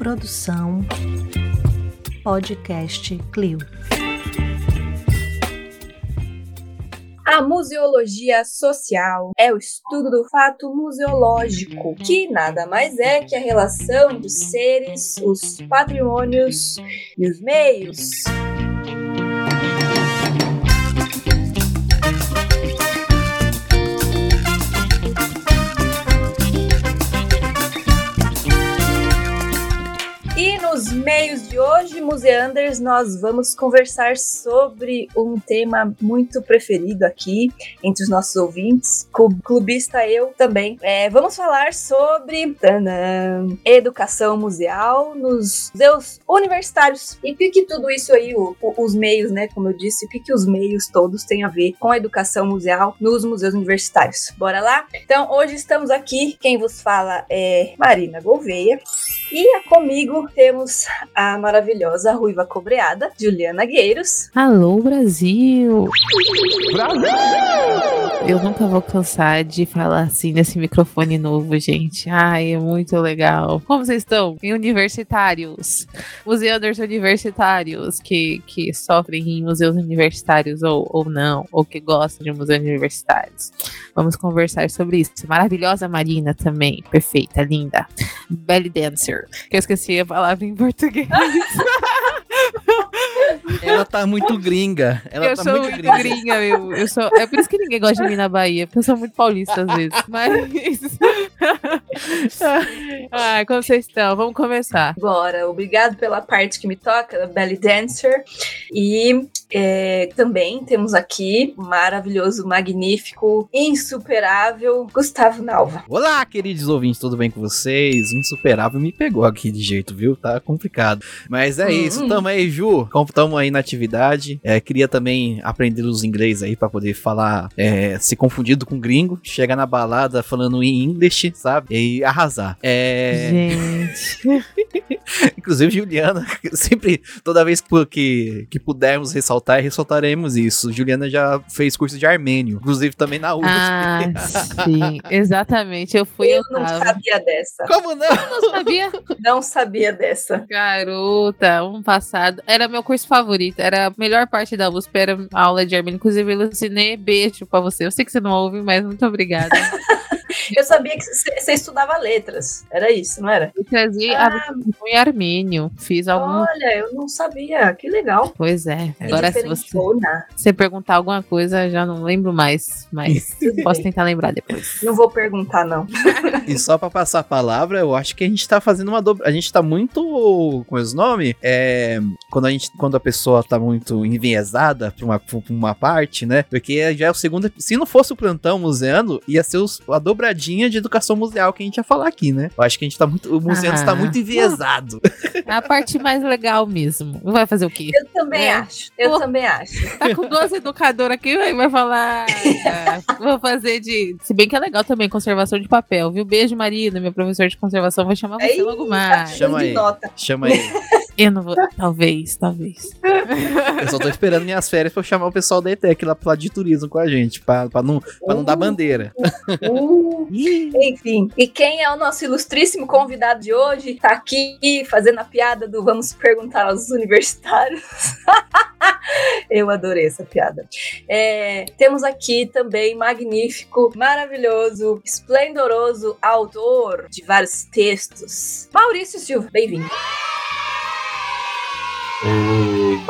Produção Podcast Clio. A museologia social é o estudo do fato museológico, que nada mais é que a relação dos seres, os patrimônios e os meios. Meios de hoje, Museanders, nós vamos conversar sobre um tema muito preferido aqui entre os nossos ouvintes, clubista eu também. É, vamos falar sobre educação museal nos museus universitários. E o que, que tudo isso aí, o, o, os meios, né, como eu disse, o que, que os meios todos têm a ver com a educação museal nos museus universitários? Bora lá? Então, hoje estamos aqui, quem vos fala é Marina Gouveia, e comigo temos a maravilhosa ruiva cobreada, Juliana Gueiros. Alô, Brasil! Brasil! Eu nunca vou cansar de falar assim nesse microfone novo, gente. Ai, é muito legal. Como vocês estão? Em universitários, museanders universitários que, que sofrem em museus universitários ou, ou não, ou que gostam de museus universitários. Vamos conversar sobre isso. Maravilhosa Marina também, perfeita, linda. Belly Dancer, que eu esqueci a palavra em português. to games. Ela tá muito gringa. Ela eu tá sou muito gringa. gringa, meu. Eu sou... É por isso que ninguém gosta de mim na Bahia, porque eu sou muito paulista às vezes. Mas. Ai, como vocês estão? Vamos começar. Bora, obrigado pela parte que me toca, Belly Dancer. E é, também temos aqui o maravilhoso, magnífico, insuperável Gustavo Nalva. Olá, queridos ouvintes, tudo bem com vocês? Insuperável me pegou aqui de jeito, viu? Tá complicado. Mas é Hum. isso, tamo aí, Ju. Como tamo aí na atividade. É, queria também aprender os inglês aí pra poder falar, é, se confundido com gringo. Chegar na balada falando em English, sabe? E arrasar. É. Gente. Inclusive, Juliana, sempre, toda vez que, que, pudermos ressaltar, ressaltaremos isso. Juliana já fez curso de armênio, inclusive também na USP. Ah, sim, exatamente. Eu fui, eu, Eu não tava. sabia dessa. Como não? não sabia. Não sabia dessa. Garota, um passado. Era meu curso favorito. Era a melhor parte da USP, era a aula de armênio. Inclusive, Lucinê, beijo pra você. Eu sei que você não ouve, mas muito obrigada. Eu sabia que você estudava letras. Era isso, não era? Eu trazia Ah. a em armênio. Fiz algum. Olha, eu não sabia. Que legal. Pois é. É Agora, se você, Diferentona. você perguntar alguma coisa, já não lembro mais. Mas posso tentar lembrar depois. Não vou perguntar, não. E só pra passar a palavra, eu acho que a gente tá fazendo uma dobra. A gente tá muito. Com os nomes? É. Quando a, gente, quando a pessoa tá muito enviesada pra uma, pra uma parte, né? Porque já é o segundo. Se não fosse o plantão museando, ia ser os- a dobradinha de educação museal que a gente ia falar aqui, né? Eu acho que a gente tá muito. O Ah. está muito enviesado. É a parte mais legal mesmo. Vai fazer o quê? Eu também É. acho. Eu Pô. também acho. Tá com duas educadoras aqui, vai falar. ah, vou fazer de. Se bem que é legal também, conservação de papel, viu? Beijo, Marina, minha professora de conservação. Vou chamar você Aí, logo tá mais. Chama de aí. nota. Chama aí. Eu não vou. Talvez, talvez. Eu só tô esperando minhas férias pra eu chamar o pessoal da ETEC lá pro lado de turismo com a gente, pra, pra, não, pra não dar Uh. bandeira. Uh, enfim, e quem é o nosso ilustríssimo convidado de hoje? Tá aqui fazendo a piada do vamos perguntar aos universitários. Eu adorei essa piada. É, temos aqui também magnífico, maravilhoso, esplendoroso autor de vários textos. Maurício Silva, bem-vindo. Ei,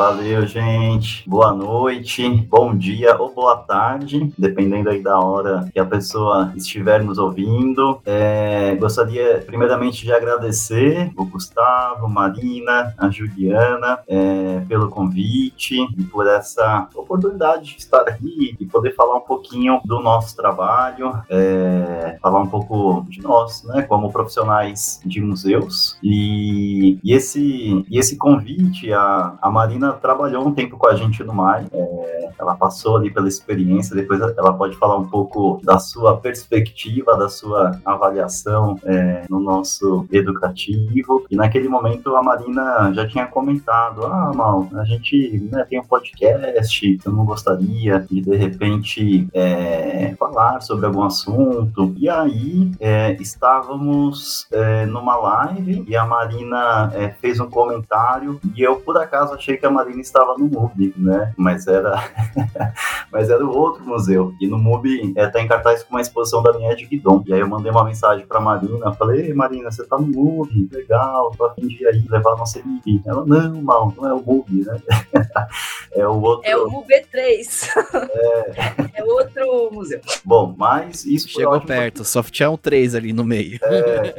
valeu, gente. Boa noite, bom dia ou boa tarde, dependendo aí da hora que a pessoa estiver nos ouvindo. É, gostaria, primeiramente, de agradecer o Gustavo, Marina, a Juliana é, pelo convite e por essa oportunidade de estar aqui e poder falar um pouquinho do nosso trabalho, é, falar um pouco de nós, né, como profissionais de museus. E, e esse, e esse convite, a, a Marina trabalhou um tempo com a gente no MAI, é, ela passou ali pela experiência, depois ela pode falar um pouco da sua perspectiva, da sua avaliação é, no nosso educativo. E naquele momento a Marina já tinha comentado: ah, Mal, a gente né, tem um podcast, eu não gostaria de de repente é, falar sobre algum assunto. E aí é, estávamos é, numa live e a Marina é, fez um comentário e eu por acaso achei que a Marina estava no MUBI, né? Mas era, mas era o outro museu. E no MUBI é, tá em cartaz com uma exposição da minha Guidon. E aí eu mandei uma mensagem para Marina, falei, Ei, Marina, você tá no MUBI, legal, tô a fim de aí levar nossa equipe. Ela, não, mal, não é o MUBI, né? é o outro. É o MUBI 3. é. é outro museu. Bom, mas isso chegou perto, só tinha um 3 ali no meio. É.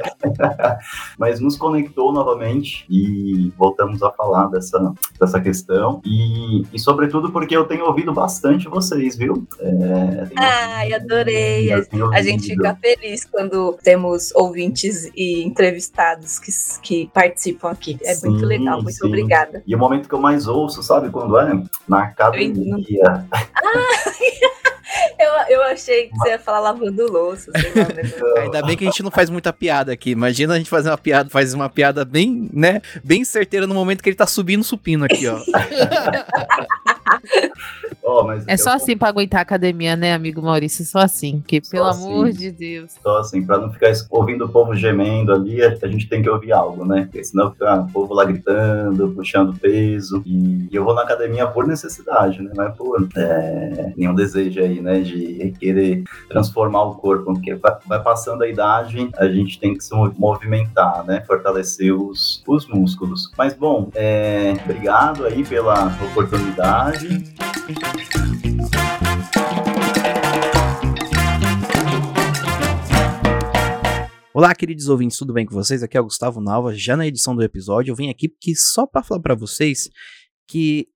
mas nos conectou novamente e voltamos a falar dessa, dessa questão. E, e sobretudo porque eu tenho ouvido bastante vocês, viu? É, Ai, adorei. A gente fica feliz quando temos ouvintes e entrevistados que, que participam aqui. É sim, muito legal, muito sim. obrigada. E o momento que eu mais ouço, sabe quando é? Na academia. Ah! Eu, eu achei que você ia falar lavando louça, sei lá, né? Ainda bem que a gente não faz muita piada aqui. Imagina a gente fazer uma piada, faz uma piada bem, né, bem certeira no momento que ele tá subindo supino aqui, ó. oh, é só assim pra aguentar a academia, né, amigo Maurício? Só assim, que só pelo assim, amor de Deus. Só assim, pra não ficar ouvindo o povo gemendo ali, a gente tem que ouvir algo, né? Porque senão fica o povo lá gritando, puxando peso. E eu vou na academia por necessidade, né? Não é por é, nenhum desejo aí, né? De querer transformar o corpo, porque vai passando a idade, a gente tem que se movimentar, né? Fortalecer os, os músculos. Mas bom, é, obrigado aí pela oportunidade. Olá, queridos ouvintes, tudo bem com vocês? Aqui é o Gustavo Nalva, já na edição do episódio. Eu vim aqui porque só para falar para vocês que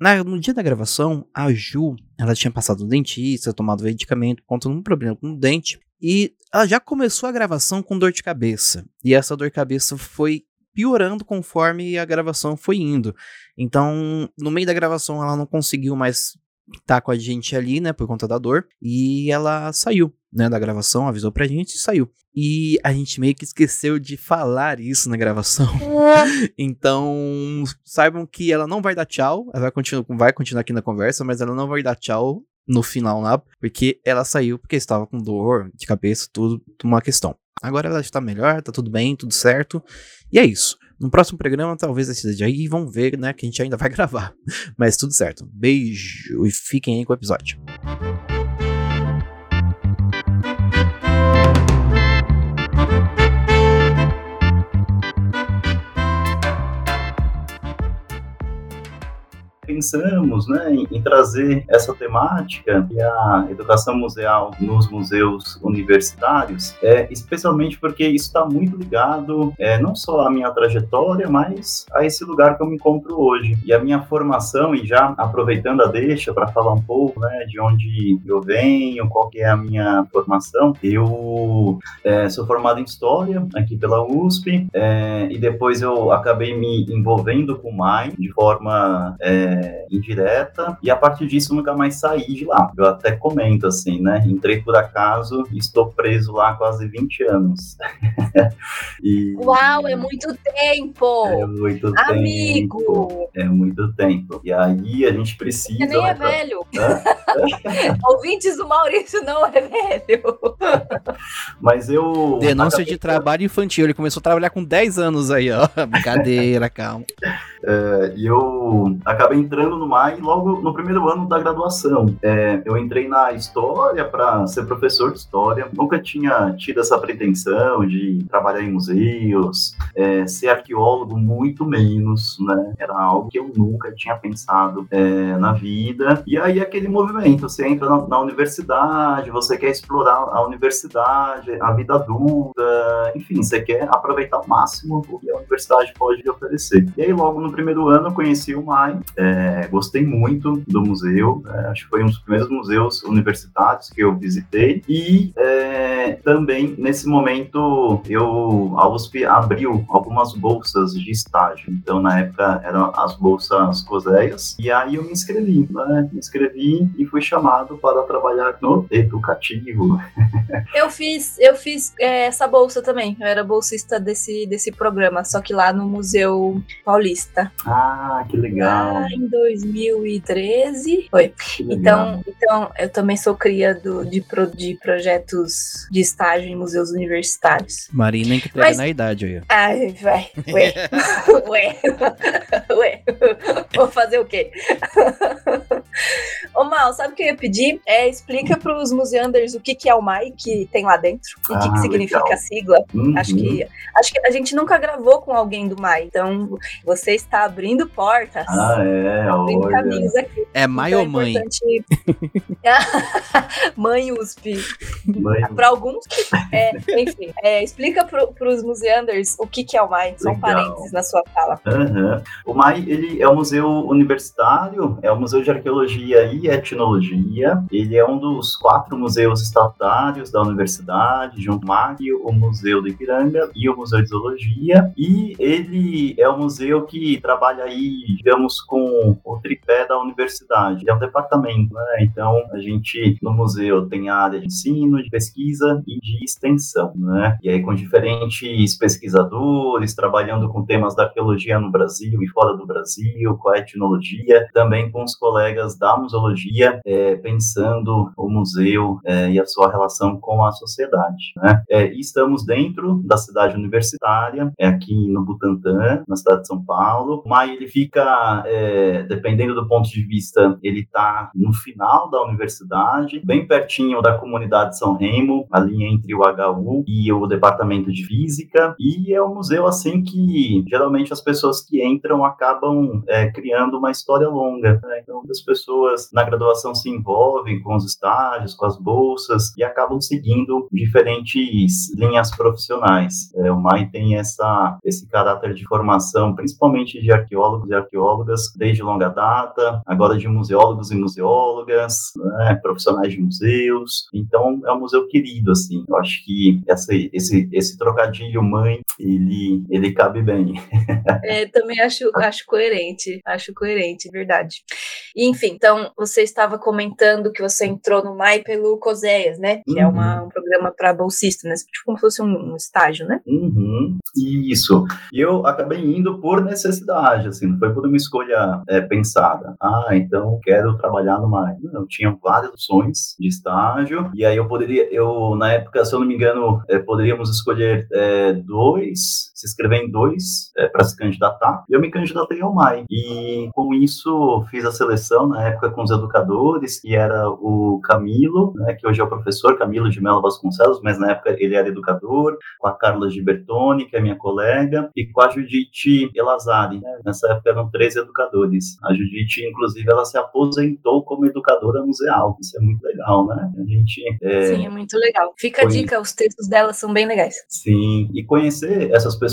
na, no dia da gravação, a Ju, ela tinha passado no dentista, tomado medicamento, conta um problema com o dente, e ela já começou a gravação com dor de cabeça. E essa dor de cabeça foi piorando conforme a gravação foi indo. Então, no meio da gravação, ela não conseguiu mais estar com a gente ali, né, por conta da dor, e ela saiu, né, da gravação, avisou pra gente e saiu. E a gente meio que esqueceu de falar isso na gravação. então, saibam que ela não vai dar tchau, ela vai continuar, vai continuar aqui na conversa, mas ela não vai dar tchau no final lá, porque ela saiu porque estava com dor de cabeça, tudo, uma questão. Agora ela está melhor, tá tudo bem, tudo certo. E é isso. No próximo programa, talvez esteja aí e vão ver, né, que a gente ainda vai gravar. Mas tudo certo. Beijo e fiquem aí com o episódio. Pensamos né, em, trazer essa temática e a educação museal nos museus universitários, é, especialmente porque isso está muito ligado é, não só à minha trajetória, mas a esse lugar que eu me encontro hoje. E a minha formação, e já aproveitando a deixa para falar um pouco né, de onde eu venho, qual que é a minha formação, eu é, sou formado em História aqui pela USP, é, e depois eu acabei me envolvendo com o MAI de forma é, indireta, e a partir disso nunca mais saí de lá. Eu até comento assim, né? Entrei por acaso e estou preso lá há quase 20 anos. e... Uau, é muito tempo! É muito Amigo. tempo! É muito tempo. E aí a gente precisa. Você nem é velho. Ouvintes do Maurício não é velho. Mas eu. Denúncia de trabalho infantil. Ele começou a trabalhar com 10 anos aí, ó. Brincadeira, calma. É, e eu acabei entrando no MAI logo no primeiro ano da graduação. É, eu entrei na História para ser professor de História. Nunca tinha tido essa pretensão de trabalhar em museus, é, ser arqueólogo, muito menos, né? Era algo que eu nunca tinha pensado é, na vida. E aí aquele movimento, você entra na, na universidade, você quer explorar a universidade, a vida adulta, enfim, você quer aproveitar ao máximo o que a universidade pode oferecer. E aí logo no primeiro ano conheci o MAI, é, gostei muito do museu, é, acho que foi um dos primeiros museus universitários que eu visitei e é, também nesse momento eu a USP abriu algumas bolsas de estágio, então na época eram as bolsas COSEIAS e aí eu me inscrevi, né? me inscrevi e fui chamado para trabalhar no educativo. Eu fiz, eu fiz é, essa bolsa também, eu era bolsista desse, desse programa, só que lá no Museu Paulista. Ah, que legal. Ah, em 2013 foi. Então, então, eu também sou cria do, de, pro, de projetos de estágio em museus universitários. Marina que Mas... na idade aí. Ai, vai. Ué. Ué. Ué. Vou fazer o quê? Ô, Mal, sabe o que eu ia pedir? É, explica para os museanders o que, que é o MAI que tem lá dentro e o ah, que, que ah, significa legal. a sigla. Uhum. Acho, que, acho que a gente nunca gravou com alguém do MAI, então você está abrindo portas. Ah, é, abrindo olha. caminhos aqui. É MAI então, ou mãe? Importante... mãe USP. Para alguns, é, enfim, é, explica para os museanders o que, que é o MAI. São parênteses na sua fala. Uhum. O MAI ele é um museu universitário, é um museu de arqueologia e etnologia. Ele é um dos quatro museus estatutários da universidade, junto com o Museu do Ipiranga e o Museu de Zoologia. E ele é um museu que trabalha aí, digamos, com o tripé da universidade. É um departamento, né? Então, a gente no museu tem a área de ensino, de pesquisa e de extensão, né? E aí com diferentes pesquisadores trabalhando com temas da arqueologia no Brasil e fora do Brasil, com a etnologia, também com os colegas da museologia, é, pensando o museu é, e a sua relação com a sociedade. Né? É, estamos dentro da cidade universitária, é aqui no Butantã, na cidade de São Paulo, mas ele fica, é, dependendo do ponto de vista, ele está no final da universidade, bem pertinho da comunidade de São Remo, ali entre o HU e o departamento de física, e é um museu assim que geralmente as pessoas que entram acabam é, criando uma história longa. Né? Então, as pessoas na graduação se envolvem com os estágios, com as bolsas e acabam seguindo diferentes linhas profissionais. É, o MAI tem essa, esse caráter de formação, principalmente de arqueólogos e arqueólogas, desde longa data, agora de museólogos e museólogas, né, profissionais de museus. Então, é um museu querido, assim. Eu acho que essa, esse, esse trocadilho mãe, ele, ele cabe bem. É, também acho, acho coerente, acho coerente, verdade. Enfim, então você estava comentando que você entrou no MAI pelo COSEAS, né? Que uhum. é uma, uhum. um programa para bolsista, né? Tipo como se fosse um, um estágio, né? Uhum. Isso. E eu acabei indo por necessidade, assim, não foi por uma escolha é, pensada. Ah, então quero trabalhar no MAI. Não, eu tinha várias opções de estágio, e aí eu poderia, eu, na época, se eu não me engano, é, poderíamos escolher é, dois, se inscrever em dois é, para se candidatar. E eu me candidatei ao MAI. E com isso fiz a seleção na época com os educadores, que era o Camilo, né, que hoje é o professor Camilo de Mello Vasconcelos, mas na época ele era educador, com a Carla Gibertoni, que é minha colega, e com a Judite Elazari. Né? Nessa época eram três educadores. A Judite, inclusive, ela se aposentou como educadora museal. Isso é muito legal, né? A gente. É... Sim, é muito legal. Fica a dica, os textos dela são bem legais. Sim, e conhecer essas pessoas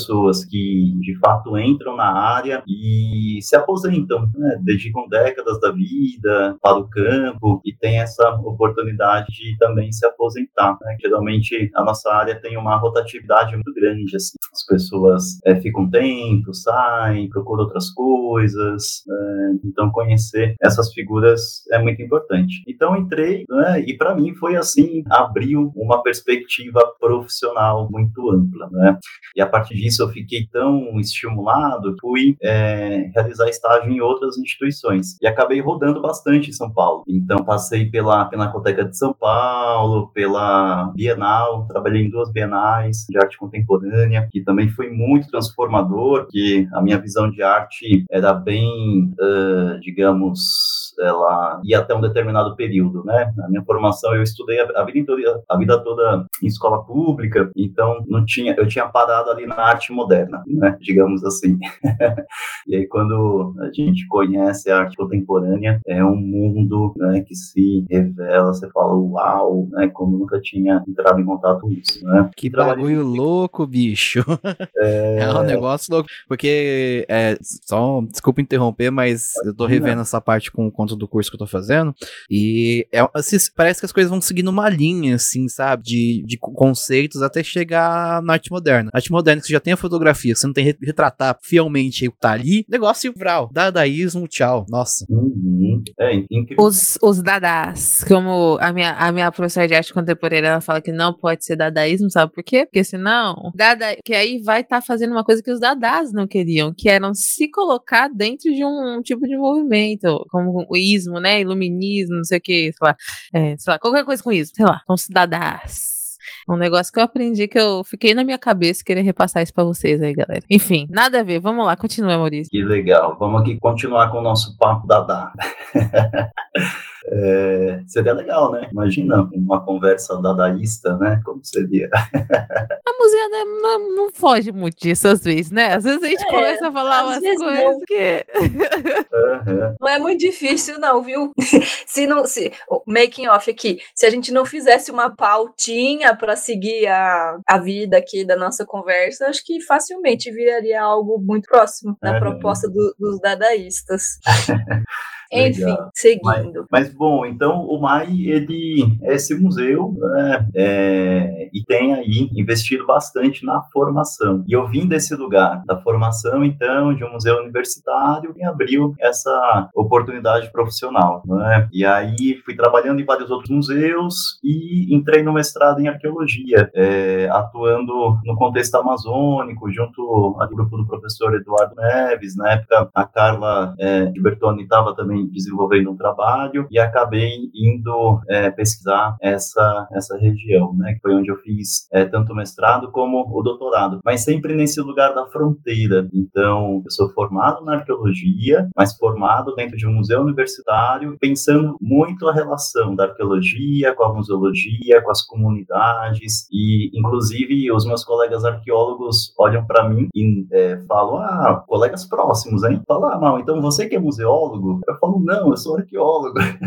que de fato entram na área e se aposentam, né? dedicam décadas da vida para o campo e tem essa oportunidade de também se aposentar. Né? Geralmente a nossa área tem uma rotatividade muito grande, assim. as pessoas é, ficam tempo, saem, procuram outras coisas, é, então conhecer essas figuras é muito importante. Então entrei né, e para mim foi assim abriu uma perspectiva profissional muito ampla, né? E a partir disso eu fiquei tão estimulado, fui é, realizar estágio em outras instituições e acabei rodando bastante em São Paulo. Então passei pela Pinacoteca de São Paulo, pela Bienal, trabalhei em duas bienais de arte contemporânea, que também foi muito transformador, que a minha visão de arte era bem, uh, digamos, ela ia até um determinado período, né? Na minha formação eu estudei a, vida toda, a vida toda em escola pública, então não tinha, eu tinha parado ali na arte moderna, né? Digamos assim. e aí quando a gente conhece a arte contemporânea, é um mundo, né, que se revela, você fala, uau, né? Como nunca tinha entrado em contato com isso, né? Que bagulho louco, bicho. É... é... um negócio louco. Porque, é, só, desculpa interromper, mas eu tô revendo essa parte com o conto do curso que eu tô fazendo. E é, assim, parece que as coisas vão seguindo uma linha, assim, sabe? De, de conceitos até chegar na arte moderna. A arte moderna, que você já tem a fotografia, que você não tem que retratar fielmente o que tá ali. Negócio vral. Dadaísmo, tchau. Nossa. Uhum. É, incrível. Os, os dadás, como a minha, a minha professora de arte contemporânea, ela fala que não pode ser dadaísmo, sabe por quê? Porque senão, dada, que aí vai estar tá fazendo uma coisa que os dadás não queriam, que eram se colocar dentro de um, um tipo de movimento, como o ismo, né? Iluminismo, não sei o que, sei lá, é, sei lá, qualquer coisa com isso, sei lá, são cidadãs. Um negócio que eu aprendi que eu fiquei na minha cabeça querer repassar isso pra vocês aí, galera. Enfim, nada a ver. Vamos lá, continua, Maurício. Que legal. Vamos aqui continuar com o nosso papo da. É, seria legal, né? Imagina uma conversa dadaísta, né? Como seria? A música não, não, foge muito disso às vezes, né? Às vezes a gente é, começa a falar umas coisas não. que. Uhum. Não é muito difícil, não, viu? se não. Se, making off aqui, se a gente não fizesse uma pautinha para seguir a, a vida aqui da nossa conversa, acho que facilmente viraria algo muito próximo da uhum. proposta do, dos dadaístas. Enfim, seguindo. Mas, mas, bom, então o MAI, ele é esse museu né, é, e tem aí investido bastante na formação. E eu vim desse lugar, da formação, então, de um museu universitário, e abriu essa oportunidade profissional. Né? E aí fui trabalhando em vários outros museus e entrei no mestrado em arqueologia, é, atuando no contexto amazônico, junto ao grupo do professor Eduardo Neves. Na época, a Carla é, Bertoni estava também desenvolvendo um trabalho e acabei indo é, pesquisar essa, essa região, né, que foi onde eu fiz é, tanto o mestrado como o doutorado, mas sempre nesse lugar da fronteira. Então, eu sou formado na arqueologia, mas formado dentro de um museu universitário, pensando muito a relação da arqueologia com a museologia, com as comunidades e, inclusive, os meus colegas arqueólogos olham para mim e é, falam, ah, colegas próximos, hein? Fala, ah, mal, então você que é museólogo? Eu falo, não, eu sou arqueólogo.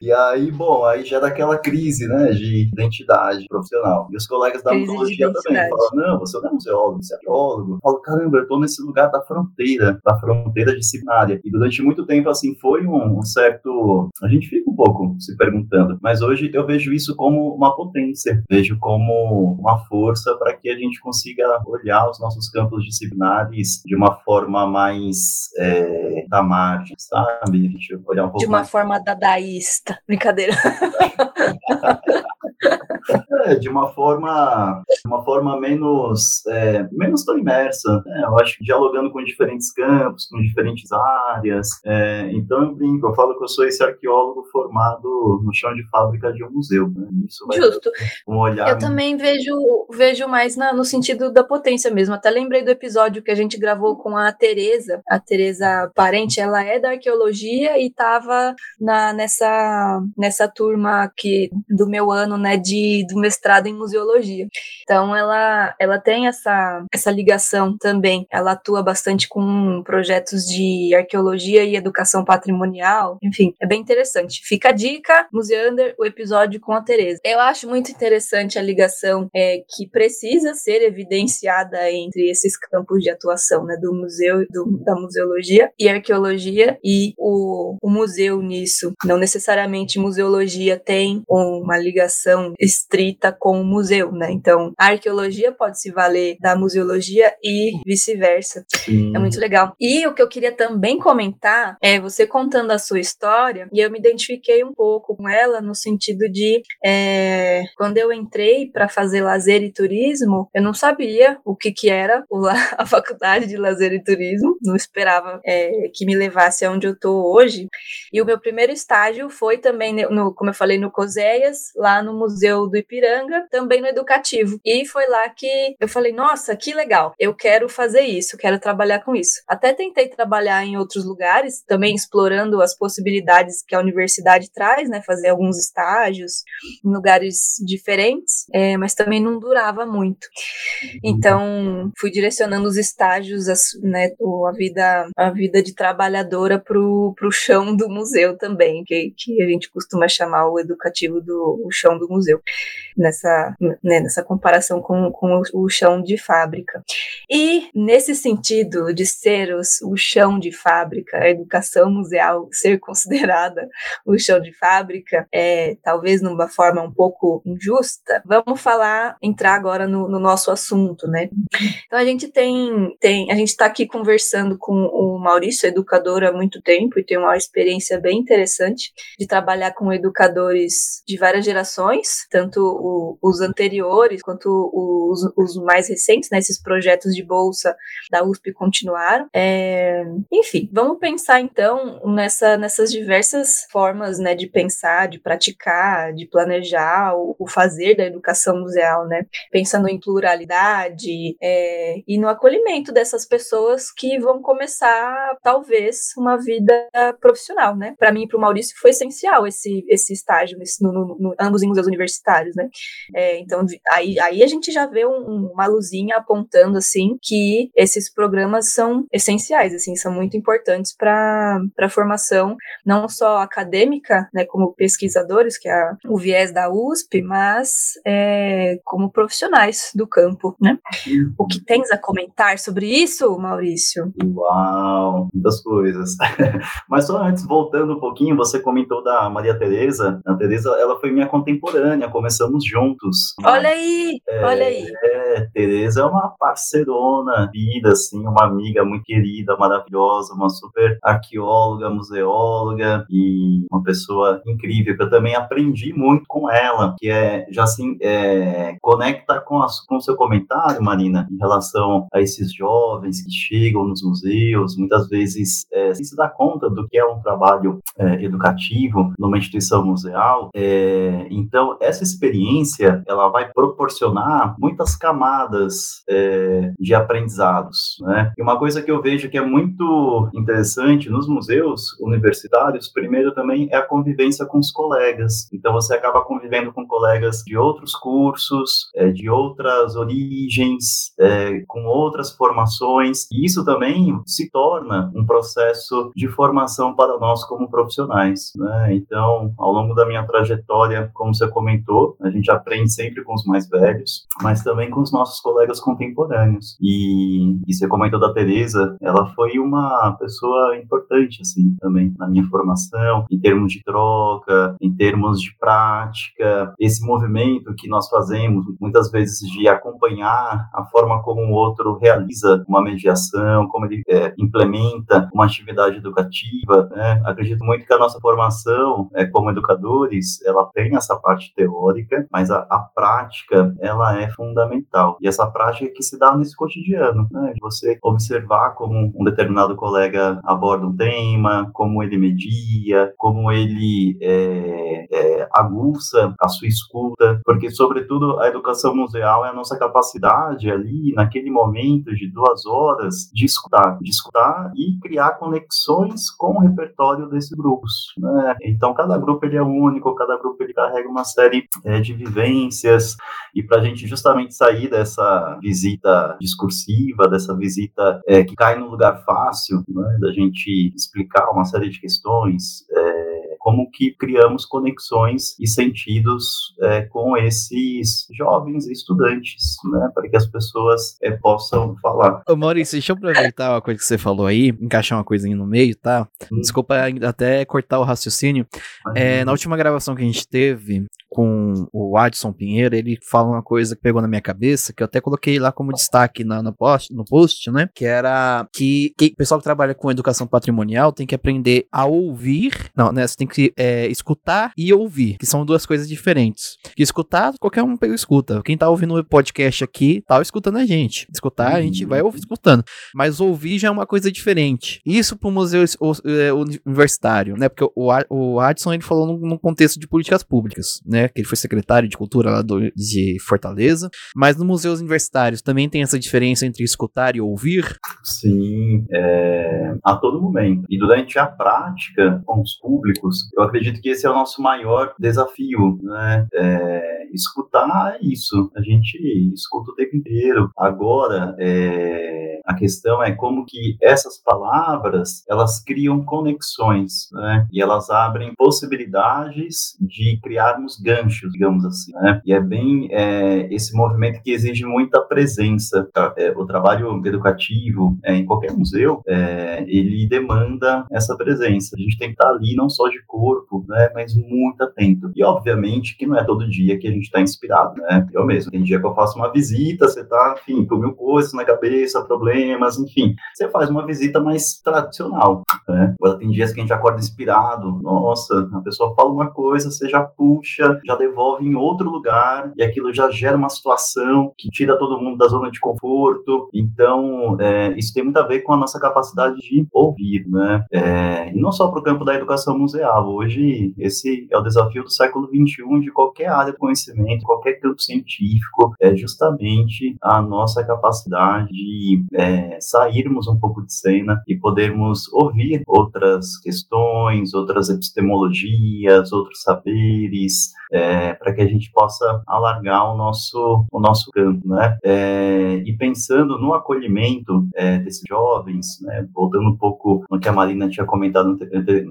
e aí, bom, aí já dá aquela crise, né, de identidade profissional. E os colegas da museologia também falam, não, você não é museólogo, você é arqueólogo. Eu falo, caramba, eu tô nesse lugar da fronteira, da fronteira disciplinária. E durante muito tempo, assim, foi um, um certo... A gente fica um pouco se perguntando, mas hoje eu vejo isso como uma potência, vejo como uma força para que a gente consiga olhar os nossos campos disciplinares de uma forma mais é, da margem, sabe? A gente olhar um pouco De uma mais... forma dadaísta. Brincadeira. É, de uma forma, uma forma menos, é, menos tão imersa. Né? Eu acho que dialogando com diferentes campos, com diferentes áreas. É, então eu brinco, eu falo que eu sou esse arqueólogo formado no chão de fábrica de um museu. Né? Isso vai Justo. Um olhar. Eu também vejo, vejo mais na, no sentido da potência mesmo. Até lembrei do episódio que a gente gravou com a Tereza, a Tereza Parente, ela é da arqueologia e estava nessa, nessa turma que, do meu ano, né, de, do mestrado em museologia. Então, ela, ela tem essa, essa ligação também. Ela atua bastante com projetos de arqueologia e educação patrimonial. Enfim, é bem interessante. Fica a dica, Museander, o episódio com a Tereza. Eu acho muito interessante a ligação é, que precisa ser evidenciada entre esses campos de atuação, né, do museu, do, da museologia e arqueologia e o, o museu nisso. Não necessariamente museologia tem uma ligação estrita com o museu, né? Então, a arqueologia pode se valer da museologia e vice-versa. É muito legal. E o que eu queria também comentar é você contando a sua história, e eu me identifiquei um pouco com ela no sentido de é, quando eu entrei para fazer lazer e turismo, eu não sabia o que, que era a faculdade de lazer e turismo, não esperava é, que me levasse aonde eu tô hoje. E o meu primeiro estágio foi também, no, como eu falei, no COSEIAS, lá no Museu do Ipiranga, também no educativo. E foi lá que eu falei, nossa, que legal, eu quero fazer isso, quero trabalhar com isso. Até tentei trabalhar em outros lugares, também explorando as possibilidades que a universidade traz, né? Fazer alguns estágios em lugares diferentes, é, mas também não durava muito. Então, fui direcionando os estágios, né, a vida, a vida de trabalhadora pro, pro chão do museu também, que, que a gente costuma chamar o educativo do o chão do museu, nessa, né, nessa comparação com, com o chão de fábrica. E nesse sentido de ser os, o chão de fábrica, a educação museal ser considerada o chão de fábrica, é, talvez numa forma um pouco injusta, vamos falar, entrar agora no, no nosso assunto, né? Então a gente tem, tem a gente está aqui conversando com o Maurício, educador há muito tempo, e tem uma experiência bem interessante de trabalhar com educadores de várias gerações, tanto o, os anteriores quanto os, os mais recentes, né, esses projetos de bolsa da USP continuaram. É, enfim, vamos pensar então nessa, nessas diversas formas né, de pensar, de praticar, de planejar o, o fazer da educação museal, né? Pensando em pluralidade é, e no acolhimento dessas pessoas que vão começar, talvez, uma vida profissional, né? Para mim e para o Maurício foi essencial esse, esse estágio, esse, no, no, no, ambos em museus universitários, né? É, então, aí, aí a gente já vê um, uma luzinha apontando, assim, que esses programas são essenciais, assim, são muito importantes para a formação, não só acadêmica, né, como pesquisadores, que é o viés da USP, mas é, como profissionais do campo, né? O que tens a comentar sobre isso, Maurício? Uau, muitas coisas. mas só antes, voltando um pouquinho, você comentou da Maria Tereza. A Tereza, ela foi minha contemporânea, começamos juntos. Olha aí, é, olha aí. É, Tereza é uma parceirona, vida, assim, uma amiga muito querida, maravilhosa, uma super arqueóloga, museóloga e uma pessoa incrível que eu também aprendi muito com ela, que é já assim é, conecta com com o seu comentário, Marina, em relação a esses jovens que chegam nos museus, muitas vezes é, se dá conta do que é um trabalho é, educativo numa instituição museal. É, então essa experiência ela vai proporcionar muitas camadas é, de aprendizados, né? E uma coisa que eu vejo que é muito interessante nos museus universitários, primeiro também é a convivência com os colegas. Então você acaba convivendo com colegas de outros cursos, é, de outras origens, é, com outras formações, e isso também se torna um processo de formação para nós como profissionais. Né? Então, ao longo da minha trajetória, como você comentou, a gente aprende sempre com os mais velhos, mas também com os nossos colegas contemporâneos. E, e você comentou da Teresa, ela foi uma pessoa importante, assim, também na minha formação, em termos de troca, em termos de prática, esse movimento que nós fazemos, muitas vezes de acompanhar a forma como o outro realiza uma mediação, como ele é, implementa uma atividade educativa, né? Acredito muito que a nossa formação é, como educadores, ela tem essa parte teórica, mas a, a prática, ela é fundamental. E essa prática que se dá nesse cotidiano, né? Você observar como um determinado colega aborda um tema, como ele media, como ele é, é, aguça a sua escuta, porque, sobretudo, a educação museal é a nossa capacidade ali, naquele momento de duas horas, de escutar, de escutar e criar conexões com o repertório desses grupos. Né? Então, cada grupo ele é único, cada grupo ele carrega uma série é, de vivências, e para a gente justamente sair dessa visita discursiva, dessa visita é, que cai num lugar fácil, né, da gente explicar uma série de questões, é, como que criamos conexões e sentidos é, com esses jovens estudantes, né, para que as pessoas é, possam falar. Ô Maurício, deixa eu aproveitar uma coisa que você falou aí, encaixar uma coisinha no meio, tá? Hum. Desculpa até cortar o raciocínio. É, na última gravação que a gente teve, com o Adson Pinheiro, ele fala uma coisa que pegou na minha cabeça, que eu até coloquei lá como destaque na, no, post, no post, né? Que era que, que o pessoal que trabalha com educação patrimonial tem que aprender a ouvir. Não, né? Você tem que é, escutar e ouvir, que são duas coisas diferentes. Que escutar, qualquer um escuta. Quem tá ouvindo o podcast aqui, tá escutando a gente. Escutar, a gente vai ouvir escutando. Mas ouvir já é uma coisa diferente. Isso pro museu é, universitário, né? Porque o, o Adson ele falou num, num contexto de políticas públicas, né? Que ele foi secretário de cultura lá do, de Fortaleza. Mas nos museus universitários também tem essa diferença entre escutar e ouvir? Sim, é, a todo momento. E durante a prática com os públicos, eu acredito que esse é o nosso maior desafio, né? É, escutar isso. A gente escuta o tempo inteiro. Agora, é, a questão é como que essas palavras elas criam conexões, né? E elas abrem possibilidades de criarmos ganchos, digamos assim, né? E é bem é, esse movimento que exige muita presença. É, o trabalho educativo é, em qualquer museu, é, ele demanda essa presença. A gente tem que estar ali não só de corpo, né? Mas muito atento. E obviamente que não é todo dia que a gente está inspirado, né? Eu mesmo. Tem dia que eu faço uma visita, você tá, enfim, com mil coisas na cabeça, problemas, enfim. Você faz uma visita mais tradicional, né? Agora tem dias que a gente acorda inspirado, nossa, a pessoa fala uma coisa, você já puxa, já devolve em outro lugar, e aquilo já gera uma situação que tira todo mundo da zona de conforto. Então, é, isso tem muito a ver com a nossa capacidade de ouvir, né? É, e não só para o campo da educação museal. Hoje, esse é o desafio do século XXI de qualquer área de conhecimento, qualquer campo científico, é justamente a nossa capacidade de é, sairmos um pouco de cena e podermos ouvir outras questões, outras epistemologias, outros saberes, é, para que a gente possa alargar o nosso, o nosso campo, né? É, e pensando no acolhimento é, desses jovens, né? Voltando um pouco no que a Marina tinha comentado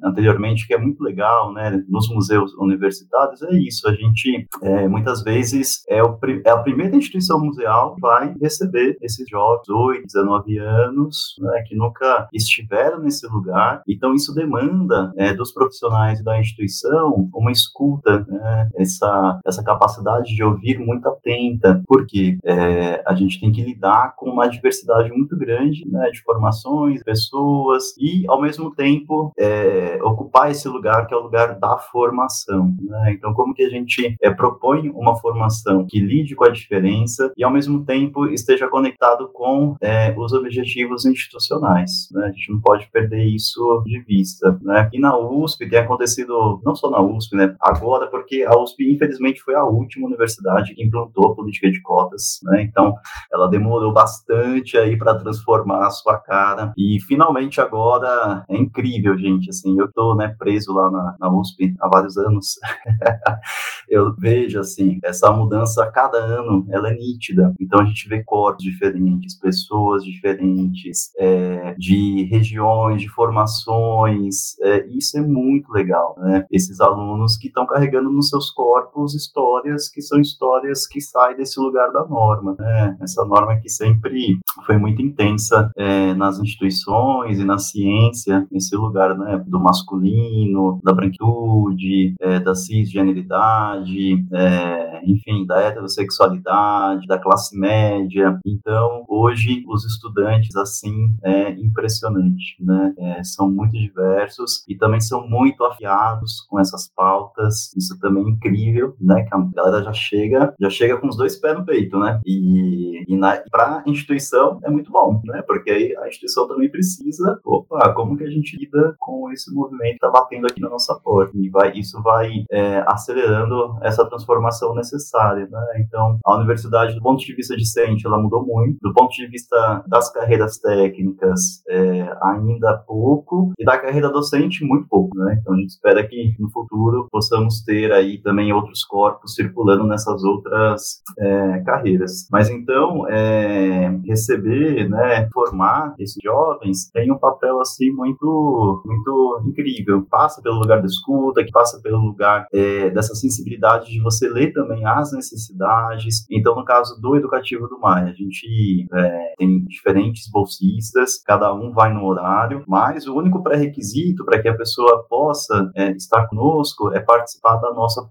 anteriormente, que é muito legal, né? Nos museus universitários é isso, a gente é, muitas vezes é, o, é, a primeira instituição museal que vai receber esses jovens, 8, 19 anos, né? Que nunca estiveram nesse lugar, então isso demanda é, dos profissionais da instituição uma escuta, né? Essa, essa capacidade de ouvir muito atenta, porque é, a gente tem que lidar com uma diversidade muito grande né, de formações, pessoas, e, ao mesmo tempo, é, ocupar esse lugar que é o lugar da formação. Né? Então, como que a gente é, propõe uma formação que lide com a diferença e, ao mesmo tempo, esteja conectado com é, os objetivos institucionais? Né? A gente não pode perder isso de vista. Né? E na USP tem acontecido, não só na USP, né, agora, porque a USP, infelizmente, foi a última universidade que implantou a política de cotas, né? Então, ela demorou bastante aí para transformar a sua cara. E finalmente agora é incrível, gente. Assim, eu tô né, preso lá na, na USP há vários anos. eu vejo assim, essa mudança a cada ano ela é nítida. Então a gente vê corpos diferentes, pessoas diferentes, é, de regiões, de formações. É, isso é muito legal, né? Esses alunos que estão carregando nos seus corpos histórias que são histórias que saem desse lugar da norma, né? Essa norma que sempre foi muito intensa é, nas instituições e na ciência, esse lugar, né, do masculino, da branquitude, é, da cisgeneridade, é, enfim, da heterossexualidade, da classe média. Então, hoje, os estudantes, assim, é impressionante, né? É, são muito diversos e também são muito afiados com essas pautas. Isso também incrível, né? Que a galera já chega, já chega com os dois pés no peito, né? E, e para a instituição é muito bom, né? Porque aí a instituição também precisa, opa, como que a gente lida com esse movimento que tá batendo aqui na nossa porta? E vai, isso vai é, acelerando essa transformação necessária, né? Então, a universidade, do ponto de vista discente, ela mudou muito. Do ponto de vista das carreiras técnicas, é, ainda pouco. E da carreira docente, muito pouco, né? Então, a gente espera que no futuro possamos ter aí também outros corpos circulando nessas outras é, carreiras. Mas então, é, receber, né, formar esses jovens tem um papel assim muito, muito incrível. Passa pelo lugar da escuta, que passa pelo lugar é, dessa sensibilidade de você ler também as necessidades. Então, no caso do educativo do Maia, a gente é, tem diferentes bolsistas, cada um vai no horário, mas o único pré-requisito para que a pessoa possa é, estar conosco é participar da nossa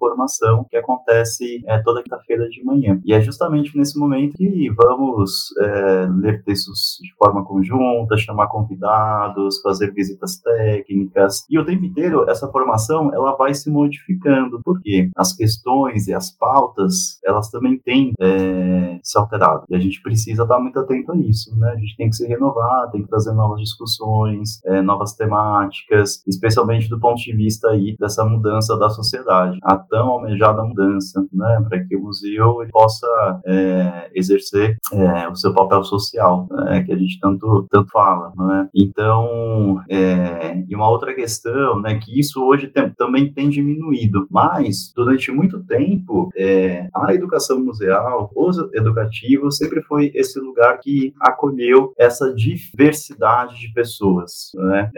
que acontece é, toda quinta-feira de manhã. E é justamente nesse momento que vamos é, ler textos de forma conjunta, chamar convidados, fazer visitas técnicas. E o tempo inteiro, essa formação ela vai se modificando, porque as questões e as pautas, elas também têm é, se alterado. E a gente precisa estar muito atento a isso, né? A gente tem que se renovar, tem que trazer novas discussões, é, novas temáticas, especialmente do ponto de vista aí dessa mudança da sociedade. A tão almejada mudança, né, para que o museu possa é, exercer é, o seu papel social, né, que a gente tanto tanto fala, né? Então, é, e uma outra questão, né, que isso hoje tem, também tem diminuído, mas durante muito tempo é, a educação museal, os educativos sempre foi esse lugar que acolheu essa diversidade de pessoas, né?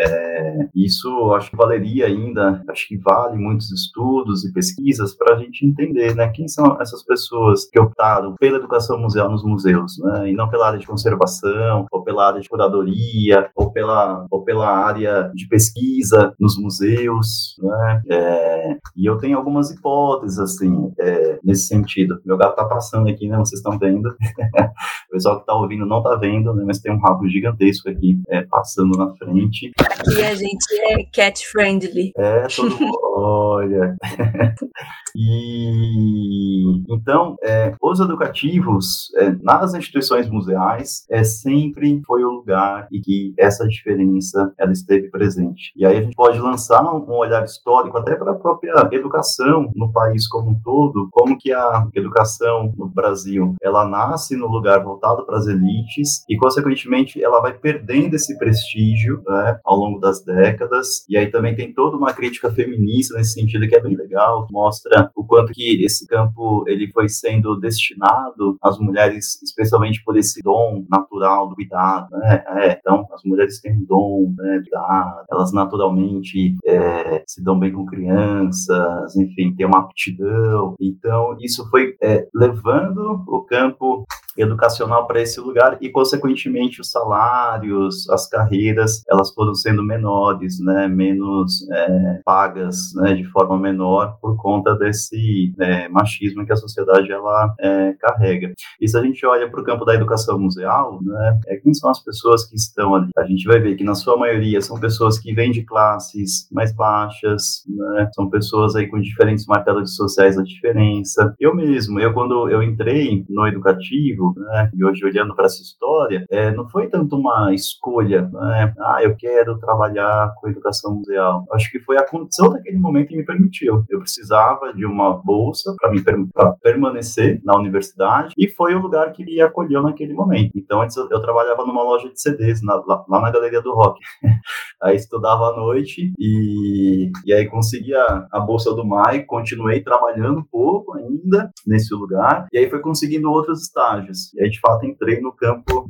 Isso acho que valeria ainda, acho que vale muitos estudos e pesquisas para a gente entender, né, quem são essas pessoas que optaram pela educação museal nos museus, né, e não pela área de conservação ou pela área de curadoria ou pela ou pela área de pesquisa nos museus, né? É, e eu tenho algumas hipóteses assim é, nesse sentido. Meu gato tá passando aqui, né? Vocês estão vendo? o pessoal que tá ouvindo não tá vendo, né? Mas tem um rabo gigantesco aqui é, passando na frente. Aqui a gente é cat friendly. É, todo mundo. Olha. e então, é, os educativos é, nas instituições museais é sempre foi o lugar e que essa diferença ela esteve presente. E aí a gente pode lançar um olhar histórico até para a própria educação no país como um todo, como que a educação no Brasil ela nasce no lugar voltado para as elites e consequentemente ela vai perdendo esse prestígio né, ao longo das décadas. E aí também tem toda uma crítica feminista nesse sentido que é bem legal, mostra o quanto que esse campo ele foi sendo destinado às mulheres, especialmente por esse dom natural do cuidado, né? É, então as mulheres têm um dom, né, cuidado, elas naturalmente é, se dão bem com crianças, enfim, tem uma aptidão. Então isso foi é, levando o campo educacional para esse lugar e, consequentemente, os salários, as carreiras, elas foram sendo menores, né, menos é, pagas, né, de forma menor por conta desse é, machismo que a sociedade ela é, carrega. E se a gente olha para o campo da educação museal, né, é, quem são as pessoas que estão ali? A gente vai ver que na sua maioria são pessoas que vêm de classes mais baixas, né, são pessoas aí com diferentes martelos sociais da diferença. Eu mesmo, eu quando eu entrei no educativo né? E hoje, olhando para essa história, é, não foi tanto uma escolha, né? Ah, eu quero trabalhar com educação museal. Acho que foi a condição daquele momento que me permitiu. Eu precisava de uma bolsa para me pra permanecer na universidade e foi o lugar que me acolheu naquele momento. Então, antes eu, eu trabalhava numa loja de CDs, na, lá, lá, na Galeria do Rock. aí estudava à noite e, e aí conseguia a bolsa do MAI, continuei trabalhando um pouco ainda nesse lugar, e aí foi conseguindo outros estágios. E aí, de fato, entrei no campo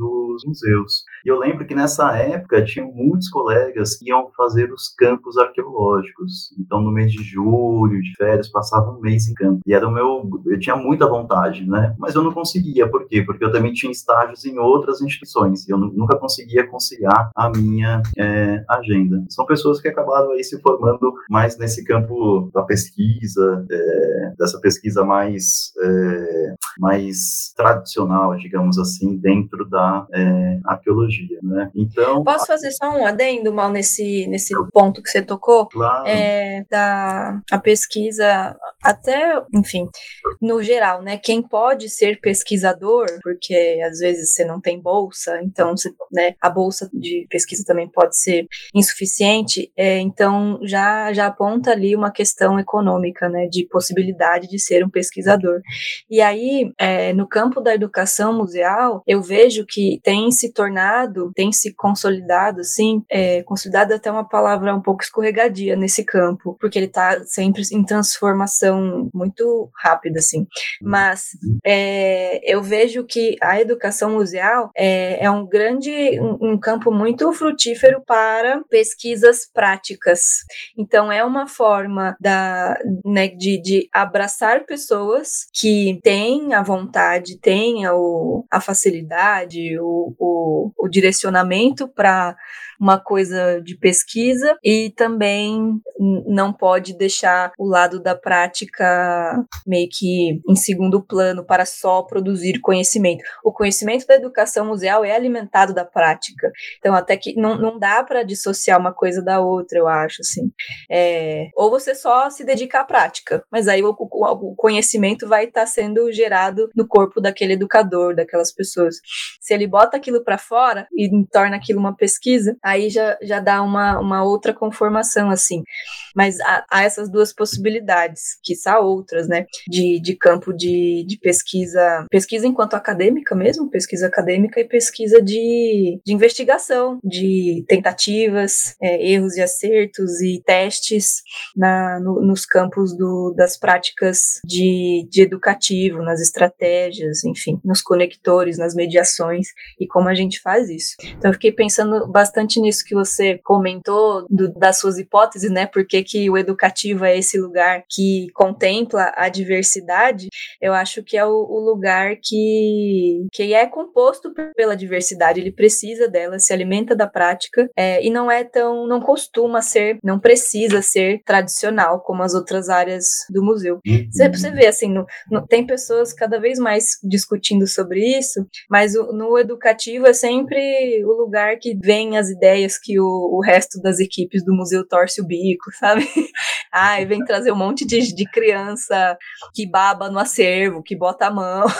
museus. E eu lembro que nessa época tinham muitos colegas que iam fazer os campos arqueológicos. Então, no mês de julho, de férias, passava um mês em campo. E era o meu. Eu tinha muita vontade, né? Mas eu não conseguia. Por quê? Porque eu também tinha estágios em outras instituições. E eu nunca conseguia conciliar a minha é, agenda. São pessoas que acabaram aí se formando mais nesse campo da pesquisa, é, dessa pesquisa mais, é, mais tradicional, digamos assim, dentro da é, arqueologia, né? Então... Posso fazer só um adendo, Mal, nesse, nesse ponto que você tocou? Claro. É, da a pesquisa, até, enfim, no geral, né? Quem pode ser pesquisador, porque às vezes você não tem bolsa, então você, né, a bolsa de pesquisa também pode ser insuficiente, é, então já, já aponta ali uma questão econômica, né, de possibilidade de ser um pesquisador. E aí, é, no campo da educação, educação museal, eu vejo que tem se tornado, tem se consolidado, assim, é, consolidado até uma palavra um pouco escorregadia nesse campo, porque ele está sempre em transformação muito rápida, assim. Mas é, eu vejo que a educação museal é, é um grande, um, um campo muito frutífero para pesquisas práticas. Então, é uma forma da, né, de, de abraçar pessoas que têm a vontade, têm o, a facilidade, o, o, o direcionamento para uma coisa de pesquisa e também não pode deixar o lado da prática meio que em segundo plano para só produzir conhecimento. O conhecimento da educação museal é alimentado da prática. Então, até que não, não dá para dissociar uma coisa da outra, eu acho, assim. É, ou você só se dedica à prática, mas aí o, o, conhecimento vai estar tá sendo gerado no corpo daquele educador, daquelas pessoas. Se ele bota aquilo para fora e torna aquilo uma pesquisa, aí já, já dá uma, uma outra conformação, assim. Mas há, há essas duas possibilidades, que são outras, né? De, de campo de, de pesquisa, pesquisa enquanto acadêmica mesmo, pesquisa acadêmica e pesquisa de, de investigação, de tentativas, é, erros e acertos e testes na, no, nos campos do, das práticas de, de educativo, nas estratégias, enfim, nos conectores, nas mediações e como a gente faz isso. Então, eu fiquei pensando bastante nisso que você comentou, do, das suas hipóteses, né? Porque que o educativo é esse lugar que contempla a diversidade, eu acho que é o, o lugar que, que é composto pela diversidade, ele precisa dela, se alimenta da prática é, e não é tão, não costuma ser, não precisa ser tradicional como as outras áreas do museu. Uhum. Você, você vê assim, no, no, tem pessoas cada vez mais discutindo sobre isso, mas o, no educativo é sempre o lugar que vem as ideias que o, o resto das equipes do museu torce o bico, sabe? Ai, vem trazer um monte de, de criança que baba no acervo, que bota a mão.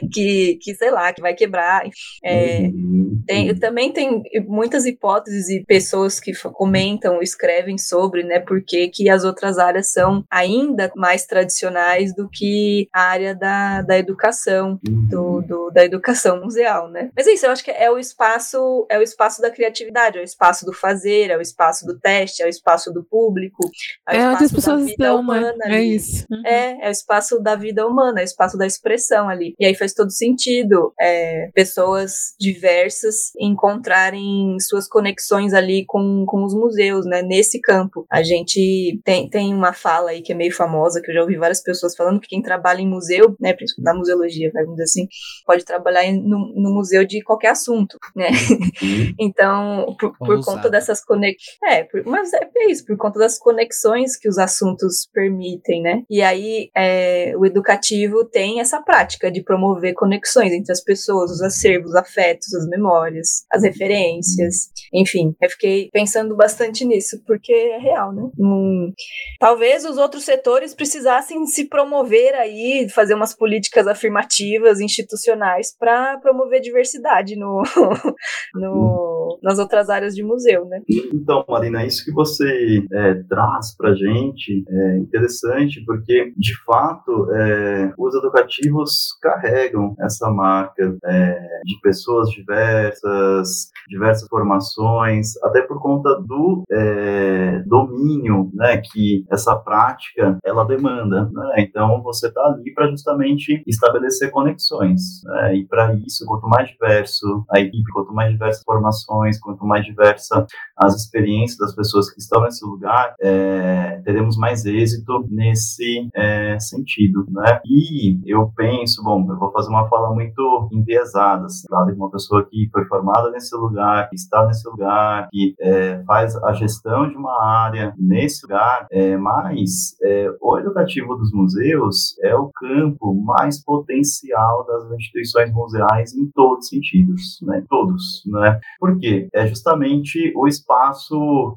que, que, sei lá, que vai quebrar. É, uhum. tem, também tem muitas hipóteses e pessoas que comentam, escrevem sobre, né, porque que as outras áreas são ainda mais tradicionais do que a área da, da educação, do, uhum. do, da educação museal, né. Mas é isso, eu acho que é o espaço, é o espaço da criatividade, é o espaço do fazer, é o espaço do teste, é o espaço do público, é, é onde as pessoas estão, né? humana. É isso. Uhum. É, é o espaço da vida humana, é o espaço da expressão ali. E aí faz todo sentido é, pessoas diversas encontrarem suas conexões ali com, com os museus, né? Nesse campo. A gente tem, tem uma fala aí que é meio famosa, que eu já ouvi várias pessoas falando, que quem trabalha em museu, né? Principalmente na museologia, vamos dizer assim, pode trabalhar em, no, no, museu de qualquer assunto, né? Uhum. então, por, por conta dessas conexões. É, por, mas é, é isso, por conta das conexões que os assuntos permitem, né? E aí é, o educativo tem essa prática de promover conexões entre as pessoas, os acervos, os afetos, as memórias, as referências, enfim. Eu fiquei pensando bastante nisso, porque é real, né? Hum, talvez os outros setores precisassem se promover aí, fazer umas políticas afirmativas, institucionais, para promover diversidade no, no, nas outras áreas de museu, né? Então, Marina, isso que você é, traz para gente é interessante, porque, de fato, é, os educativos carregam essa marca é, de pessoas diversas, diversas formações, até por conta do é, domínio né, que essa prática ela demanda. Né? Então, você está ali para justamente estabelecer conexões. Né? E para isso, quanto mais diverso a equipe, quanto mais diversas formações, quanto mais diversa as experiências das pessoas que estão nesse lugar, é, teremos mais êxito nesse é, sentido. Né? E eu penso, bom, eu vou fazer uma fala muito enviesada, assim, de uma pessoa que foi formada nesse lugar, que está nesse lugar, que é, faz a gestão de uma área nesse lugar, é, mas é, o educativo dos museus é o campo mais potencial das instituições museais em todos os sentidos, né? Todos, né? Por quê? É justamente o espaço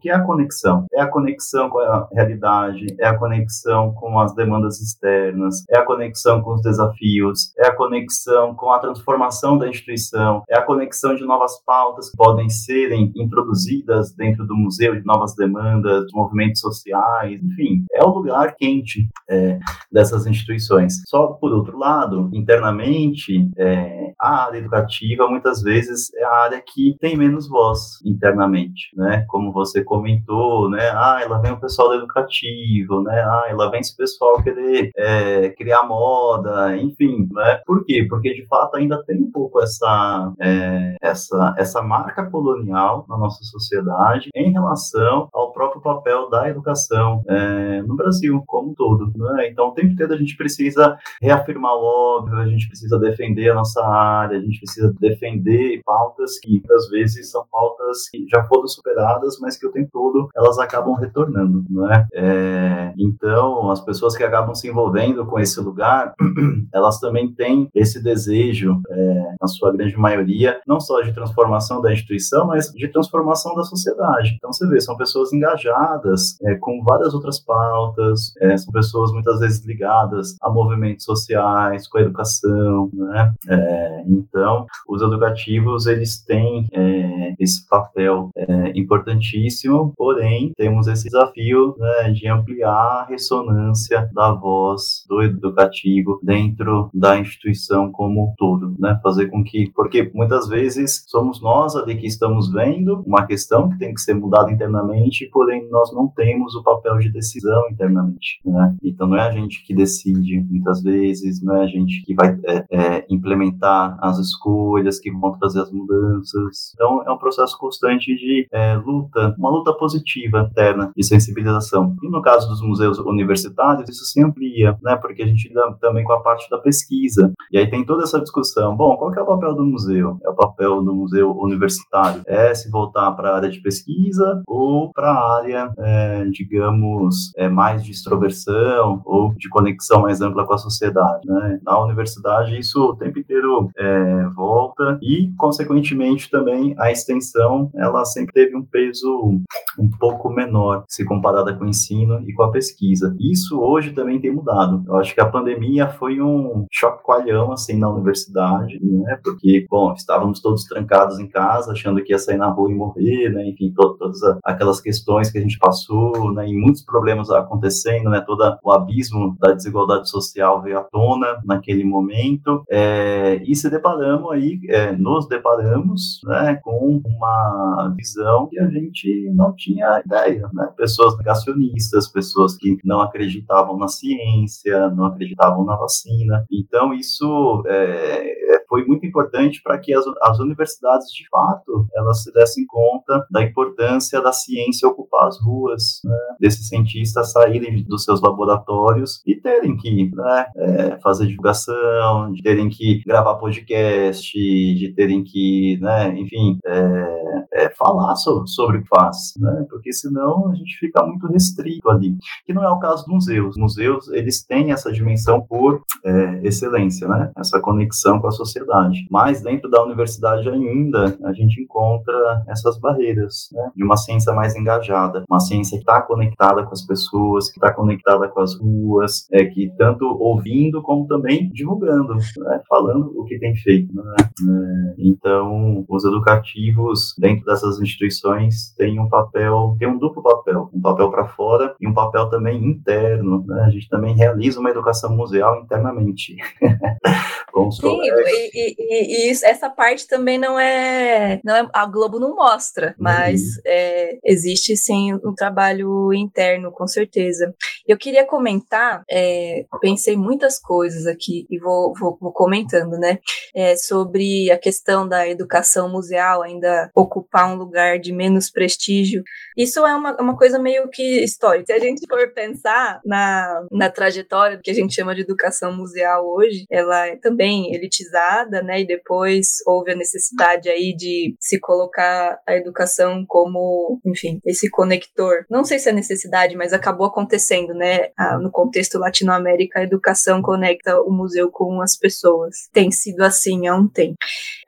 que é a conexão, é a conexão com a realidade, é a conexão com as demandas externas, é a conexão com os desafios, é a conexão com a transformação da instituição, é a conexão de novas pautas que podem serem introduzidas dentro do museu, de novas demandas, de movimentos sociais, enfim, é o lugar quente é, dessas instituições. Só por outro lado, internamente, é, a área educativa muitas vezes é a área que tem menos voz internamente, né? Como você comentou, né? Ah, ela vem o pessoal do educativo, né? Ah, ela vem esse pessoal querer é, criar moda, enfim, né? Por quê? Porque de fato ainda tem um pouco essa, é, essa, essa marca colonial na nossa sociedade em relação ao próprio papel da educação é, no Brasil como um todo. Né? Então, o tempo todo a gente precisa reafirmar o óbvio, a gente precisa defender a nossa área, a gente precisa defender pautas que muitas vezes são pautas que já foram superadas, mas que o tempo todo elas acabam retornando. Né? É, então, as pessoas que acabam se envolvendo com esse lugar, elas também têm esse desejo, é, na sua grande maioria, não só de transformação da instituição, mas de transformação da sociedade. Então você vê, são pessoas engajadas é, com várias outras pautas, é, são pessoas muitas vezes ligadas a movimentos sociais, com a educação, né? É, então, os educativos, eles têm é, esse papel é, importantíssimo, porém, temos esse desafio né, de ampliar a ressonância da voz do educativo dentro da instituição como um todo, né? Fazer com que, porque muitas vezes somos nós ali que estamos vendo uma questão que tem que ser mudada internamente, porém nós não temos o papel de decisão internamente, né? Então não é a gente que decide muitas vezes, não é a gente que vai é, é, implementar as escolhas, que vão trazer as mudanças. Então é um processo constante de é, luta, uma luta positiva interna de sensibilização. E no caso dos museus universitários, isso se amplia, né? Porque a gente lida também com a parte da pesquisa. E aí tem toda essa discussão. Bom, qual é o papel do museu? É o papel do museu universitário? É se voltar para a área de pesquisa ou para a área, é, digamos, é, mais de extroversão ou de conexão mais ampla com a sociedade, né? Na universidade, isso o tempo inteiro é, volta e, consequentemente, também a extensão, ela sempre teve um peso um pouco menor se comparada com o ensino e com a pesquisa. Isso hoje também tem mudado. Eu acho que a pandemia foi um choque coalhão, assim, na universidade, né? Porque, bom, estávamos todos trancados em casa, achando que ia sair na rua e morrer, né? Enfim, to todas aquelas questões que a gente passou, né? E muitos problemas acontecendo, né? Todo o abismo da desigualdade social veio à tona naquele momento. É, e se deparamos aí, é, nos deparamos, né? Com uma visão que a gente não tinha ideia, né? Pessoas negacionistas, pessoas que não acreditavam na ciência, não acreditavam na vacina. Então, isso é foi muito importante para que as, as universidades, de fato, elas se dessem conta da importância da ciência ocupar as ruas, né? desses cientistas saírem dos seus laboratórios e terem que né, é, fazer divulgação, de terem que gravar podcast, de terem que, né, enfim, é, é, falar so, sobre o que faz, né? porque senão a gente fica muito restrito ali, que não é o caso dos museus. Museus, eles têm essa dimensão por é, excelência, né? essa conexão com a sociedade sociedade. Mas dentro da universidade ainda a gente encontra essas barreiras né, de uma ciência mais engajada, uma ciência que está conectada com as pessoas, que está conectada com as ruas, é, que tanto ouvindo como também divulgando, né, falando o que tem feito. Né? É, então, os educativos dentro dessas instituições têm um papel, tem um duplo papel, um papel para fora e um papel também interno. Né? A gente também realiza uma educação museal internamente. com os Sim, colegas e, e, e, essa parte também não é, não é. A Globo não mostra, mas uhum. é, existe sim um trabalho interno, com certeza. Eu queria comentar, é, pensei muitas coisas aqui e vou, vou, vou comentando, né? É, sobre a questão da educação museal ainda ocupar um lugar de menos prestígio. Isso é uma, uma coisa meio que histórica. Se a gente for pensar na, na trajetória do que a gente chama de educação museal hoje, ela é também elitizada né? E depois houve a necessidade aí de se colocar a educação como, enfim, esse conector. Não sei se é necessidade, mas acabou acontecendo, né? no contexto Latinoamérica, a educação conecta o museu com as pessoas. Tem sido assim há um tempo.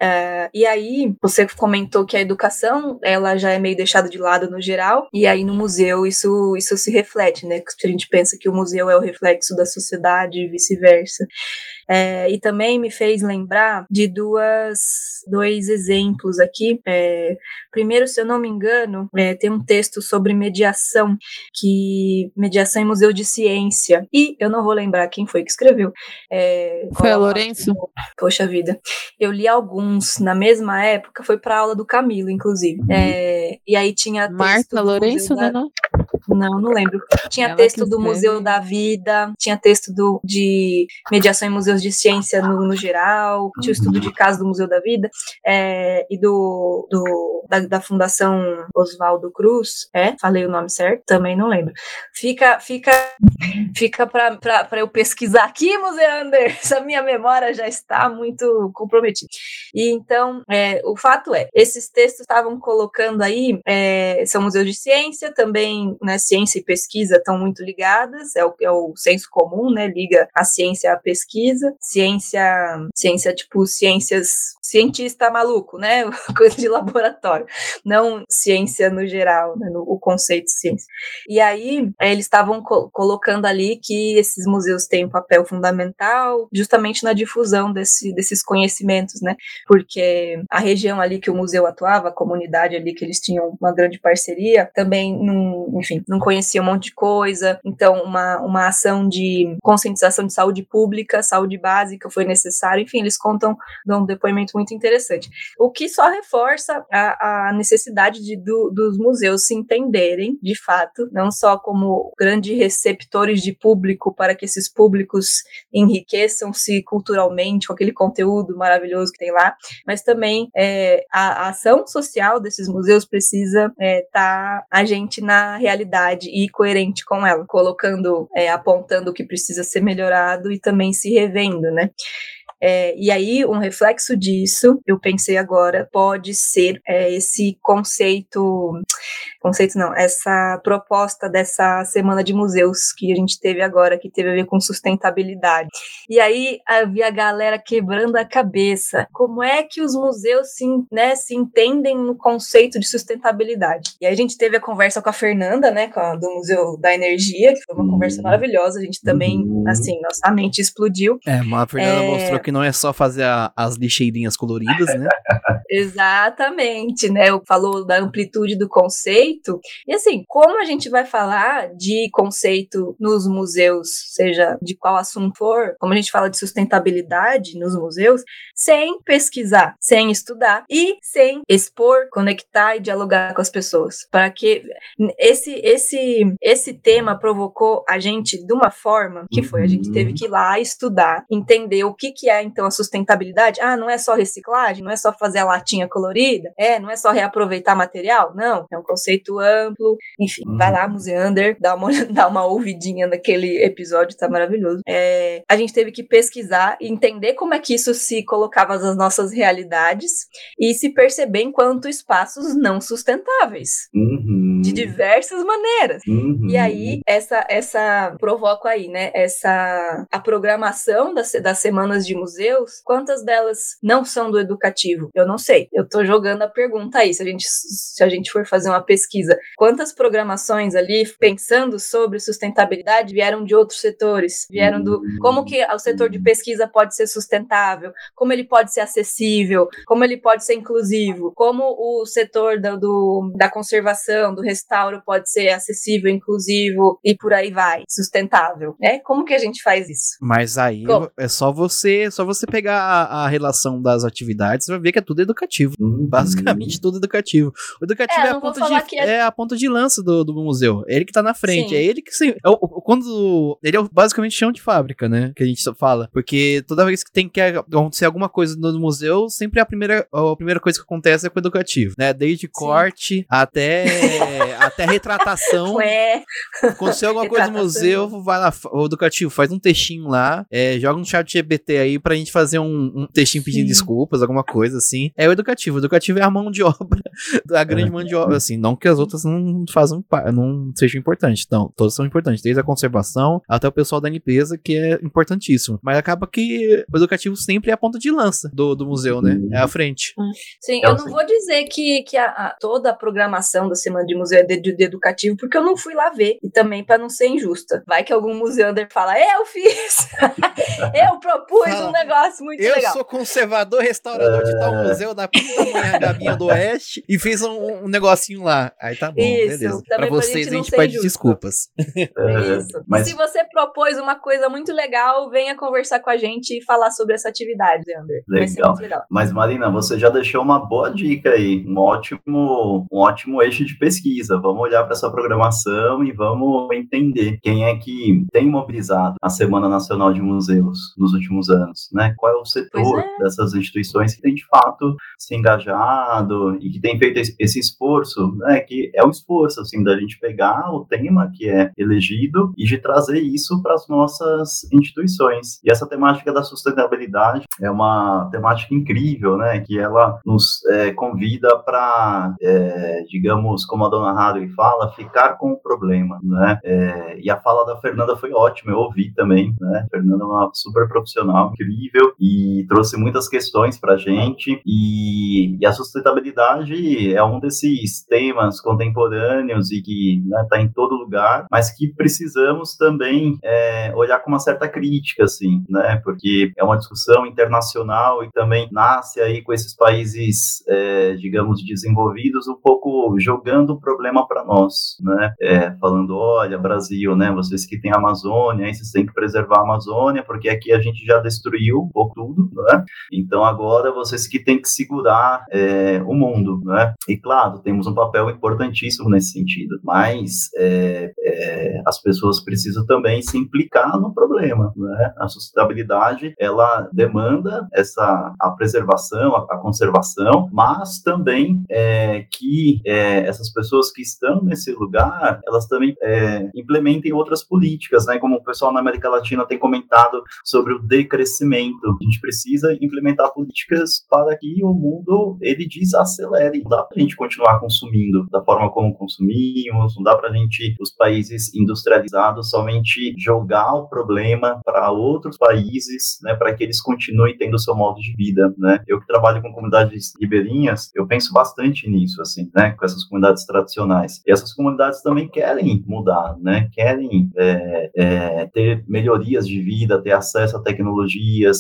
Uh, e aí, você comentou que a educação, ela já é meio deixada de lado no geral, e aí no museu isso, isso se reflete, né? A gente pensa que o museu é o reflexo da sociedade e vice-versa. É, e também me fez lembrar de duas, dois exemplos aqui. É, primeiro, se eu não me engano, é, tem um texto sobre mediação, que mediação em museu de ciência. E eu não vou lembrar quem foi que escreveu. É, foi a Lourenço? Poxa vida. Eu li alguns na mesma época, foi para aula do Camilo, inclusive. Uhum. É, e aí tinha. Marta Lourenço, né? Não? Não, não lembro. Tinha Ela texto do Museu da Vida, tinha texto do, de mediação em museus de ciência no, no geral, tinha o estudo de caso do Museu da Vida é, e do, do da, da, Fundação Oswaldo Cruz, é? Falei o nome certo? Também não lembro. Fica, fica, fica para eu pesquisar aqui, Museander. Essa minha memória já está muito comprometida. E então, é, o fato é, esses textos estavam colocando aí, é, são museus de ciência, também, né, ciência e pesquisa estão muito ligadas, é o, é o senso comum, né? Liga a ciência à pesquisa, ciência, ciência tipo ciências cientista maluco, né? Coisa de laboratório, não ciência no geral, né? no, o conceito ciência. E aí, é, eles estavam co colocando ali que esses museus têm um papel fundamental justamente na difusão desse, desses conhecimentos, né? Porque a região ali que o museu atuava, a comunidade ali que eles tinham uma grande parceria, também enfim, não conhecia um monte de coisa. Então, uma, uma ação de conscientização de saúde pública, saúde básica foi necessário. Enfim, eles contam de um depoimento muito interessante. O que só reforça a, a necessidade de, do, dos museus se entenderem, de fato, não só como grandes receptores de público para que esses públicos enriqueçam-se culturalmente com aquele conteúdo maravilhoso que tem lá, mas também é, a, a, ação social desses museus precisa estar é, tá a gente na realidade e coerente com ela, colocando, é, apontando o que precisa ser melhorado e também se revendo, né? É, e aí, um reflexo disso, eu pensei agora, pode ser é, esse conceito, conceito não, essa proposta dessa semana de museus que a gente teve agora, que teve a ver com sustentabilidade. E aí havia a galera quebrando a cabeça. Como é que os museus se, né, se entendem no conceito de sustentabilidade? E aí a gente teve a conversa com a Fernanda, né, a, do Museu da Energia, que foi uma conversa uhum. maravilhosa. A gente também, uhum. assim, nossa mente explodiu. É, a Fernanda é... mostrou que não é só fazer a, as lixeirinhas coloridas, né? Exatamente, né? Falou da amplitude do conceito. E assim, como a gente vai falar de conceito nos museus, seja de qual assunto for, como a gente fala de sustentabilidade nos museus, sem pesquisar, sem estudar e sem expor, conectar e dialogar com as pessoas, para que esse esse esse tema provocou a gente de uma forma que foi a gente teve uhum. que ir lá estudar, entender o que que é então a sustentabilidade, ah, não é só reciclagem, não é só fazer a latinha colorida, é, não é só reaproveitar material, não, é um conceito amplo, enfim, uhum. vai lá, Museander, dá uma, dá uma ouvidinha naquele episódio, tá maravilhoso. É, a gente teve que pesquisar e entender como é que isso se colocava nas nossas realidades e se perceber enquanto espaços não sustentáveis, uhum. de diversas maneiras. Uhum. E aí, essa, essa, provoca aí, né, essa, a programação das, das semanas de museu quantas delas não são do educativo? Eu não sei. Eu tô jogando a pergunta aí, se a gente, se a gente for fazer uma pesquisa. Quantas programações ali, pensando sobre sustentabilidade, vieram de outros setores? Vieram do. Como que o setor de pesquisa pode ser sustentável? Como ele pode ser acessível? Como ele pode ser inclusivo? Como o setor do, do da conservação, do restauro pode ser acessível, inclusivo e por aí vai, sustentável, né? Como que a gente faz isso? Mas aí Como? é só você, só você pegar a, a, relação das atividades, você vai ver que é tudo educativo. Uhum. Basicamente tudo educativo. O educativo é, é a, ponta de, é... é... a ponta de lança do, do museu. É ele que tá na frente. Sim. É ele que. Sim, é o, quando. Ele é basicamente chão de fábrica, né? Que a gente fala. Porque toda vez que tem que acontecer alguma coisa no museu, sempre a primeira, a primeira coisa que acontece é com o educativo. Né? Desde corte até, até retratação. Ué. Aconteceu alguma coisa no museu, vai lá, o educativo, faz um textinho lá, é, joga um chat GPT aí pra gente fazer um, um textinho pedindo Sim. desculpas, alguma coisa assim. É o educativo. O educativo é a mão de obra, a grande é. mão de obra, assim. Não que as outras não façam, não sejam importantes. Não, todas são importantes, desde a conservação até o pessoal da limpeza, que é importantíssimo. Mas acaba que o educativo sempre é a ponta de lança do, do museu, né? É a frente. Hum. Sim, eu não vou dizer que, que a, a, toda a programação da Semana de Museu é de, de, de educativo, porque eu não fui lá ver. E também para não ser injusta. Vai que algum museander fala, eu fiz! eu propus Fala. um negócio muito eu legal. Eu sou conservador, restaurador de tal é. museu da puta do Oeste e fiz um, um, negocinho lá. Aí tá bom, Isso, beleza. Pra vocês a gente, pede justo. desculpas. É, Isso. Mas... Se você propôs uma coisa muito legal, venha conversar com a gente e falar sobre essa atividade, Leander. Legal. legal. Mas Marina, você já deixou uma boa dica aí, um ótimo, um ótimo eixo de pesquisa. Vamos olhar para essa programação e vamos entender quem é que tem mobilizado a Semana Nacional de Museus nos últimos anos, né? Qual é o setor é. dessas instituições que tem de fato se engajado e que tem feito esse esforço, né? Que é um esforço assim da gente pegar o tema que é elegido e de trazer isso para as nossas instituições. E essa temática da sustentabilidade é uma temática incrível, né? Que ela nos é, convida para, é, digamos, como a dona e fala, ficar com o problema, né? É, e a fala da Fernanda foi ótima, eu ouvi também, né? A Fernanda é uma super profissional, incrível, e trouxe muitas questões pra gente, e, e a sustentabilidade é um desses temas contemporâneos e que está né, em todo lugar, mas que precisamos também é, olhar com uma certa crítica, assim, né? Porque é uma discussão internacional e também nasce aí com esses países, é, digamos, desenvolvidos, um pouco jogando o problema para nós, né? É, falando, olha, Brasil, né? Vocês que têm a Amazônia, aí vocês têm que preservar a Amazônia, porque aqui a gente já destruiu um pouco tudo, né? Então agora vocês que têm que segurar é, o mundo, né? E claro, temos um papel importantíssimo nesse sentido, mas é, é, as pessoas precisam também se implicar no problema, né? A sustentabilidade ela demanda essa a preservação, a, a conservação, mas também é, que é, essas pessoas que estão nesse lugar, elas também é, implementem outras políticas, né? Como o pessoal na América Latina tem comentado sobre o decrescimento. A gente precisa implementar políticas para que o mundo ele desacelere. Não dá para a gente continuar consumindo da forma como consumimos, não dá para a gente, os países industrializados, somente jogar o problema para outros países, né, para que eles continuem tendo o seu modo de vida, né? Eu que trabalho com comunidades ribeirinhas, eu penso bastante nisso, assim, né, com essas comunidades tradicionais. E essas comunidades também querem mudar, né? Querem é, é, ter melhorias de vida, ter acesso a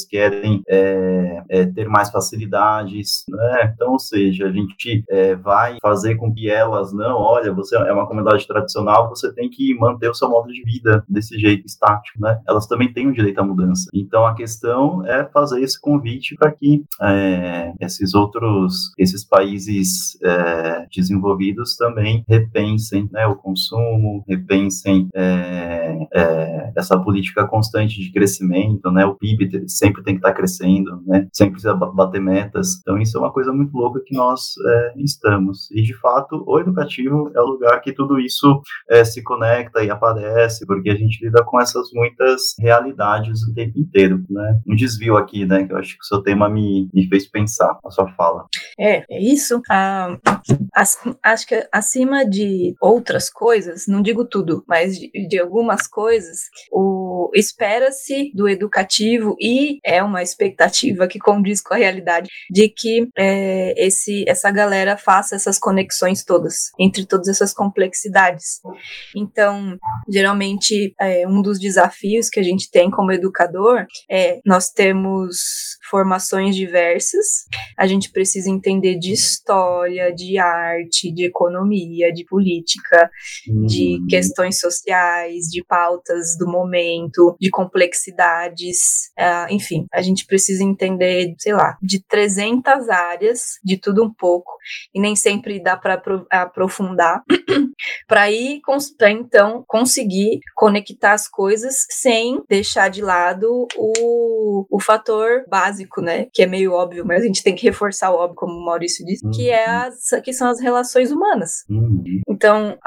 querem é, é ter mais facilidades, né? Então, ou seja, a gente é, vai fazer com que elas não, olha, você é uma comunidade tradicional, você tem que manter o seu modo de vida desse jeito estático, né? Elas também têm o direito à mudança. Então, a questão é fazer esse convite para que é, esses outros, esses países é, desenvolvidos também repensem né, o consumo, repensem é essa política constante de crescimento, né? O PIB sempre tem que estar tá crescendo, né? Sempre precisa bater metas. Então, isso é uma coisa muito louca que nós é, estamos. E, de fato, o educativo é o lugar que tudo isso é, se conecta e aparece, porque a gente lida com essas muitas realidades o tempo inteiro, né? Um desvio aqui, né? Que eu acho que o seu tema me, me fez pensar, a sua fala. É, é isso. Ah, acho que acima de outras coisas, não digo tudo, mas de, de algumas coisas, o espera-se do educativo e é uma expectativa que condiz com a realidade de que é, esse, essa galera faça essas conexões todas entre todas essas complexidades. Então, geralmente, é, um dos desafios que a gente tem como educador é nós temos formações diversas, a gente precisa entender de história, de arte, de economia, de política, uhum. de questões sociais, de pautas do momento, de complexidades, enfim, a gente precisa entender, sei lá, de 300 áreas, de tudo um pouco, e nem sempre dá para aprofundar, para ir, então conseguir conectar as coisas sem deixar de lado o, o fator básico, né, que é meio óbvio, mas a gente tem que reforçar o óbvio, como o Maurício disse, uhum. que, é uhum. as, que são as relações humanas. Uhum. Então,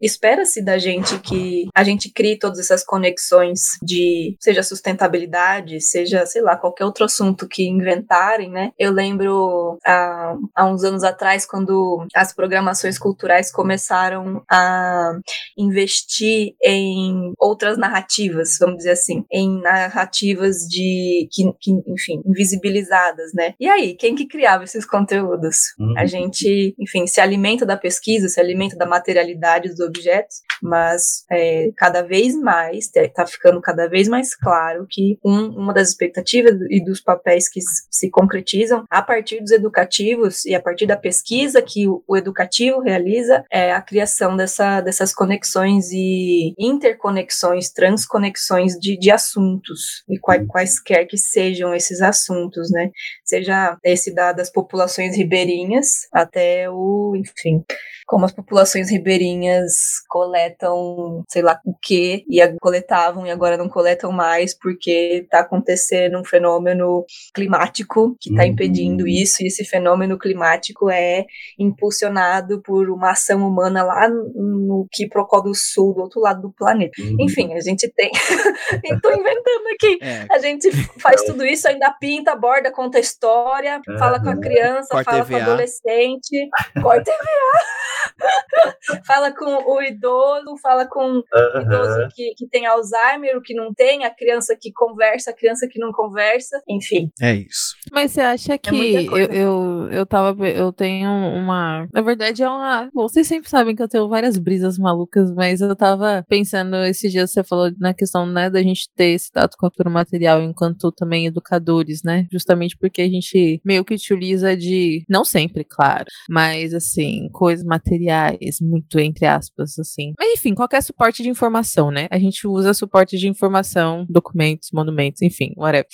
espera-se da gente que a gente crie todas essas conexões de, seja sustentabilidade, seja, sei lá, qualquer outro assunto que inventarem, né? Eu lembro há, há uns anos atrás, quando as programações culturais começaram a investir em outras narrativas, vamos dizer assim, em narrativas de, que, que enfim, invisibilizadas, né? E aí, quem que criava esses conteúdos? Uhum. A gente, enfim, se alimenta da pesquisa, se alimenta da materialidade dos objetos, mas é, cada vez mais, está ficando cada vez mais claro que um, uma das expectativas e dos papéis que se concretizam a partir dos educativos e a partir da pesquisa que o, o educativo realiza é a criação dessa, dessas conexões e interconexões, transconexões de, de assuntos, e quais, quaisquer que sejam esses assuntos, né? Seja esse da, das populações ribeirinhas até o, enfim, como as populações ribeirinhas coletam, sei lá o que, e coletavam e agora não coletam mais porque está acontecendo um fenômeno climático que está uhum. impedindo isso, e esse fenômeno climático é impulsionado por uma ação humana lá no Quiprocó do Sul, do outro lado do planeta. Uhum. Enfim, a gente tem. Estou inventando aqui. É. A gente faz tudo isso, ainda pinta, borda, conta história, fala com a criança, Corta fala com o EVA. adolescente, corta EVA. fala com o idoso, fala com o idoso que, que tem Alzheimer, o que não tem, a criança que conversa, a criança que não conversa, enfim. É isso. Mas você acha que muita eu, eu, eu tava. Eu tenho uma. Na verdade, é uma. Bom, vocês sempre sabem que eu tenho várias brisas malucas, mas eu tava pensando esses dias, você falou na questão, né, da gente ter esse tato com a cultura material enquanto também educadores, né? Justamente porque a gente meio que utiliza de. Não sempre, claro, mas assim, coisas materiais, muito entre aspas, assim. Mas enfim, qualquer suporte de informação, né? A gente usa suporte de informação, documentos, monumentos, enfim, what if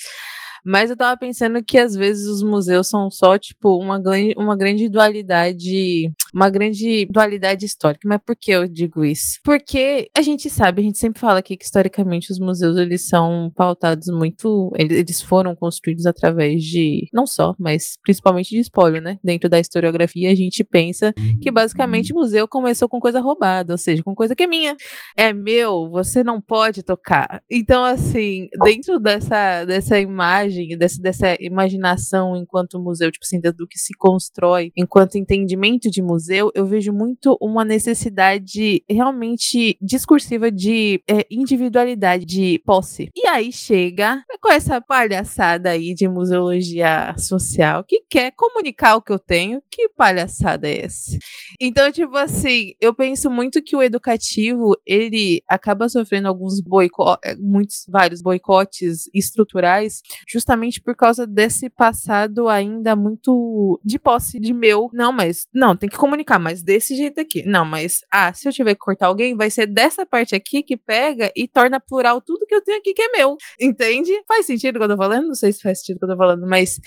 Mas eu tava pensando que às vezes os museus são só, tipo, uma, grande- uma grande dualidade. Uma grande dualidade histórica. Mas por que eu digo isso? Porque a gente sabe, a gente sempre fala aqui que historicamente os museus eles são pautados muito. Eles, eles foram construídos através de. Não só, mas principalmente de espólio, né? Dentro da historiografia, a gente pensa que basicamente o museu começou com coisa roubada, ou seja, com coisa que é minha é meu, você não pode tocar. Então, assim, dentro dessa, dessa imagem, dessa, dessa imaginação enquanto museu, tipo assim, do que se constrói enquanto entendimento de museu, eu vejo muito uma necessidade realmente discursiva de é, individualidade, de posse. E aí chega com essa palhaçada aí de museologia social que quer comunicar o que eu tenho. Que palhaçada é essa? Então, tipo assim, eu penso muito que o educativo, ele acaba sofrendo alguns boicotes, muitos, vários boicotes estruturais, justamente por causa desse passado ainda muito de posse de meu. Não, mas, não, tem que comunicar, mas desse jeito aqui. Não, mas, ah, se eu tiver que cortar alguém, vai ser dessa parte aqui que pega e torna plural tudo que eu tenho aqui que é meu. Entende? Faz sentido o que eu tô falando? Não sei se faz sentido o que eu tô falando, mas.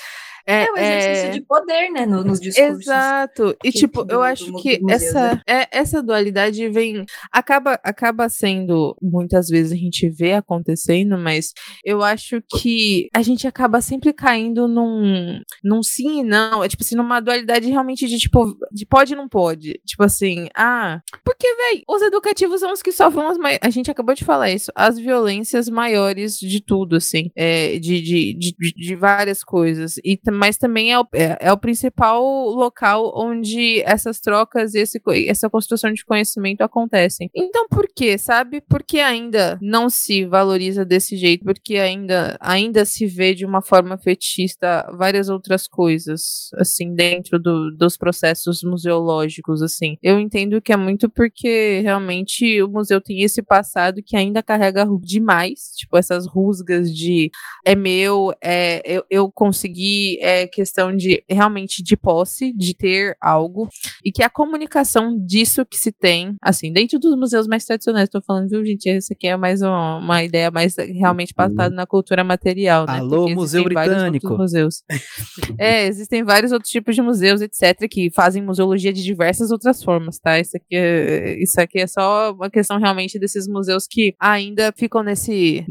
É, É o exercício é- de poder, né, no- nos discursos. Exato. E que- tipo, eu do acho que essa né? é, essa dualidade vem acaba acaba sendo muitas vezes a gente vê acontecendo, mas eu acho que a gente acaba sempre caindo num num sim e não, é tipo assim, numa dualidade realmente de tipo de pode e não pode. Tipo assim, ah, porque véi, os educativos são os que sofrem as mai- a gente acabou de falar isso, as violências maiores de tudo assim, é, de, de, de, de- várias coisas. E mas também é o, é, é o principal local onde essas trocas e esse, essa construção de conhecimento acontecem. Então, por quê, sabe? Porque ainda não se valoriza desse jeito, porque ainda, ainda se vê de uma forma fetichista várias outras coisas, assim, dentro do- dos processos museológicos, assim. Eu entendo que é muito porque realmente o museu tem esse passado que ainda carrega demais, tipo, essas rusgas de é meu, é, eu, eu consegui, é questão de realmente de posse, de ter algo, e que a comunicação disso que se tem, assim, dentro dos museus mais tradicionais, tô falando, viu, gente, esse aqui é mais uma, uma ideia mais realmente pautada na cultura material, né? Alô, Museu existem vários outros Britânico. museus. é, existem vários outros tipos de museus, etc, que fazem museologia de diversas outras formas, tá? Isso aqui é, isso aqui é só uma questão realmente desses museus que ainda ficam nesse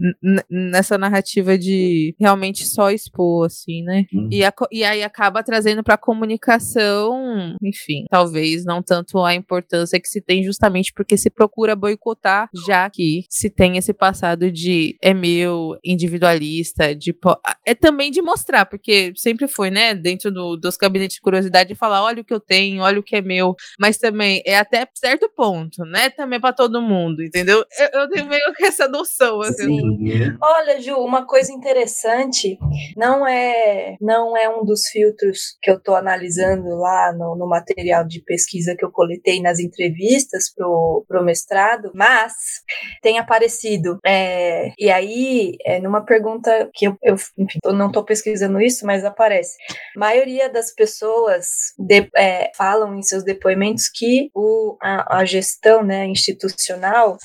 nessa narrativa de realmente só expor, assim, né? Uhum. E, a e aí acaba trazendo para comunicação, enfim, talvez não tanto a importância que se tem justamente porque se procura boicotar, já que se tem esse passado de é meu, individualista, de é também de mostrar, porque sempre foi, né, dentro do- dos gabinetes de curiosidade, falar, olha o que eu tenho, olha o que é meu, mas também é até certo ponto, né, também para todo mundo, entendeu? Eu, eu tenho meio que essa noção, assim. Sim. Olha, Ju, uma coisa interessante, não é não é um dos filtros que eu estou analisando lá no, no material de pesquisa que eu coletei nas entrevistas pro, pro mestrado, mas tem aparecido. é, e aí, é, numa pergunta que eu, eu enfim, eu não estou pesquisando isso, mas aparece. A maioria das pessoas de- é, falam em seus depoimentos que o, a, a gestão né, institucional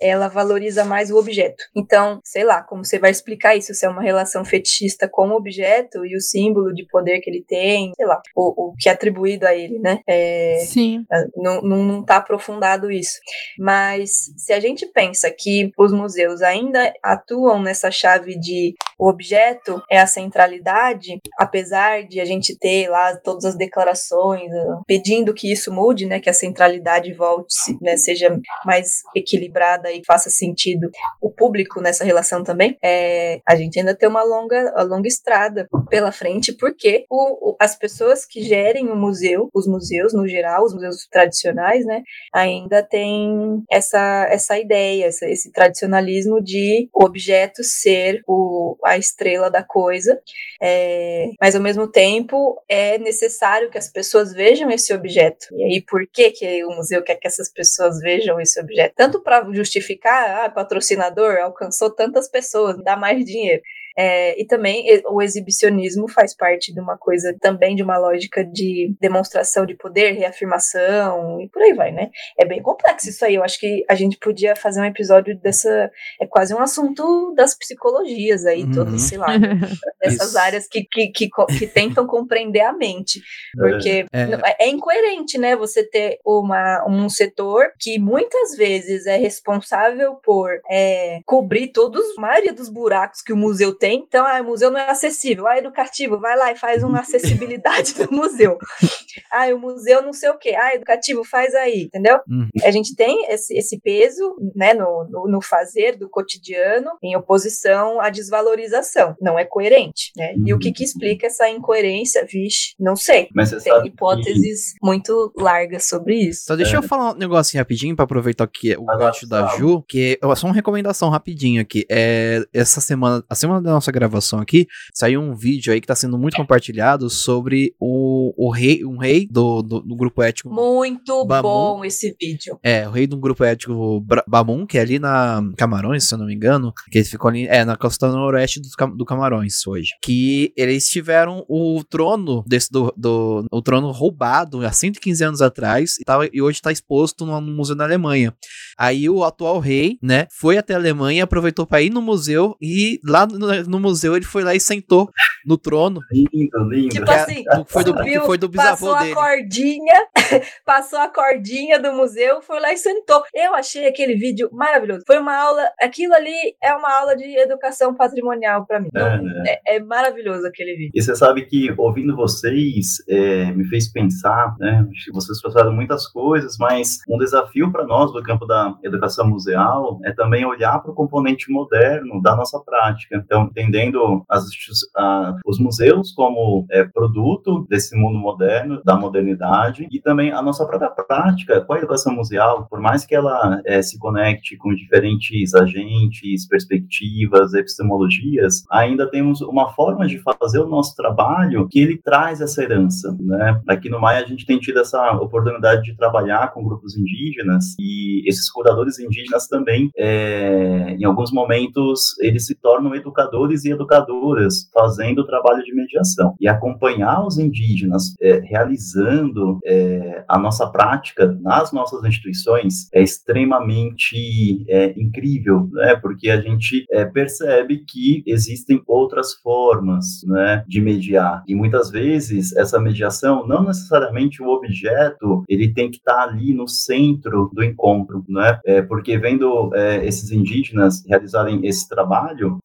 ela valoriza mais o objeto. Então, sei lá, como você vai explicar isso? Se é uma relação fetichista com o objeto e o símbolo de poder que ele tem, sei lá, o, o que é atribuído a ele, né? É, Sim. não, não, não tá aprofundado isso. Mas se a gente pensa que os museus ainda atuam nessa chave de o objeto é a centralidade, apesar de a gente ter lá todas as declarações ah, pedindo que isso mude, né, que a centralidade volte, né, seja mais equilibrada e faça sentido o público nessa relação também, é, a gente ainda tem uma longa, uma longa estrada pela frente, porque o, as pessoas que gerem o museu, os museus no geral, os museus tradicionais, né, ainda tem essa, essa ideia, esse tradicionalismo de o objeto ser o, a estrela da coisa, é, mas ao mesmo tempo é necessário que as pessoas vejam esse objeto. E aí, por que, que o museu quer que essas pessoas vejam esse objeto? Tanto para justificar, ah, patrocinador alcançou tantas pessoas, dá mais dinheiro. É, e também o exibicionismo faz parte de uma coisa também de uma lógica de demonstração de poder, reafirmação e por aí vai, né? É bem complexo isso aí. Eu acho que a gente podia fazer um episódio dessa. É quase um assunto das psicologias aí, uhum. todas, sei lá, dessas áreas que, que, que, que, tentam compreender a mente. Porque é. é. é incoerente, né? Você ter uma, um setor que muitas vezes é responsável por é, cobrir todos, a maioria dos buracos que o museu tem. Então, ah, o museu não é acessível. Ah, educativo, vai lá e faz uma acessibilidade do museu. Ah, o museu não sei o quê. Ah, educativo, faz aí, entendeu? Uhum. A gente tem esse, esse peso, né, no, no, no, fazer do cotidiano em oposição à desvalorização. Não é coerente, né? Uhum. E o que que explica essa incoerência? Vixe, não sei. Mas tem hipóteses que... muito largas sobre isso. Só deixa é. eu falar um negócio rapidinho para aproveitar que o gancho da Ju, que é só uma recomendação rapidinho aqui. É, essa semana, a semana da nossa gravação aqui, saiu um vídeo aí que tá sendo muito compartilhado sobre o, o rei, um rei do, do, do grupo ético. Muito Bamun. bom esse vídeo. É, o rei do grupo ético Bamun, que é ali na Camarões, se eu não me engano, que eles ficam ali, é, na costa noroeste do, do Camarões hoje. Que eles tiveram o trono desse do, do o trono roubado há 115 anos atrás e, tava, e hoje tá exposto no, no museu na Alemanha. Aí o atual rei, né, foi até a Alemanha, aproveitou para ir no museu e lá no, no museu, ele foi lá e sentou no trono. Lindo, lindo. Tipo assim, foi do, subiu, foi do bisavô passou dele. a cordinha, passou a cordinha do museu, foi lá e sentou. Eu achei aquele vídeo maravilhoso. Foi uma aula, aquilo ali é uma aula de educação patrimonial para mim. É, né? é, é, maravilhoso aquele vídeo. E você sabe que ouvindo vocês é, me fez pensar, né? Vocês passaram muitas coisas, mas um desafio para nós do campo da educação museal é também olhar para o componente moderno da nossa prática. Então, entendendo as, a, os museus como é, produto desse mundo moderno, da modernidade, e também a nossa própria prática com a educação museal, por mais que ela é, se conecte com diferentes agentes, perspectivas, epistemologias, ainda temos uma forma de fazer o nosso trabalho que ele traz essa herança, né? Aqui no Maia a gente tem tido essa oportunidade de trabalhar com grupos indígenas e esses curadores indígenas também, é, em alguns momentos, eles se tornam educadores e educadoras fazendo o trabalho de mediação. E acompanhar os indígenas é, realizando é, a nossa prática nas nossas instituições é extremamente é, incrível, né? Porque a gente é, percebe que existem outras formas, né, de mediar. E muitas vezes essa mediação, não necessariamente o objeto, ele tem que estar ali no centro do encontro, né? É, porque vendo é, esses indígenas realizarem esse trabalho,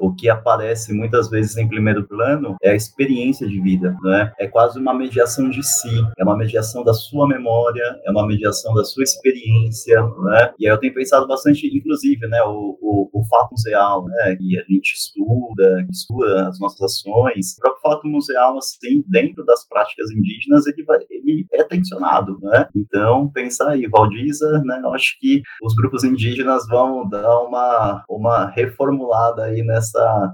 o que aparece muitas vezes em primeiro plano é a experiência de vida, né? É quase uma mediação de si, é uma mediação da sua memória, é uma mediação da sua experiência, né? E aí eu tenho pensado bastante, inclusive, né, o, o, o fato museal, né, que a gente estuda, estuda as nossas ações, o próprio fato museal, assim, dentro das práticas indígenas, ele, vai, ele é tensionado, né? Então, pensar aí, Valdiza, né, eu acho que os grupos indígenas vão dar uma, uma reformulada aí nessa,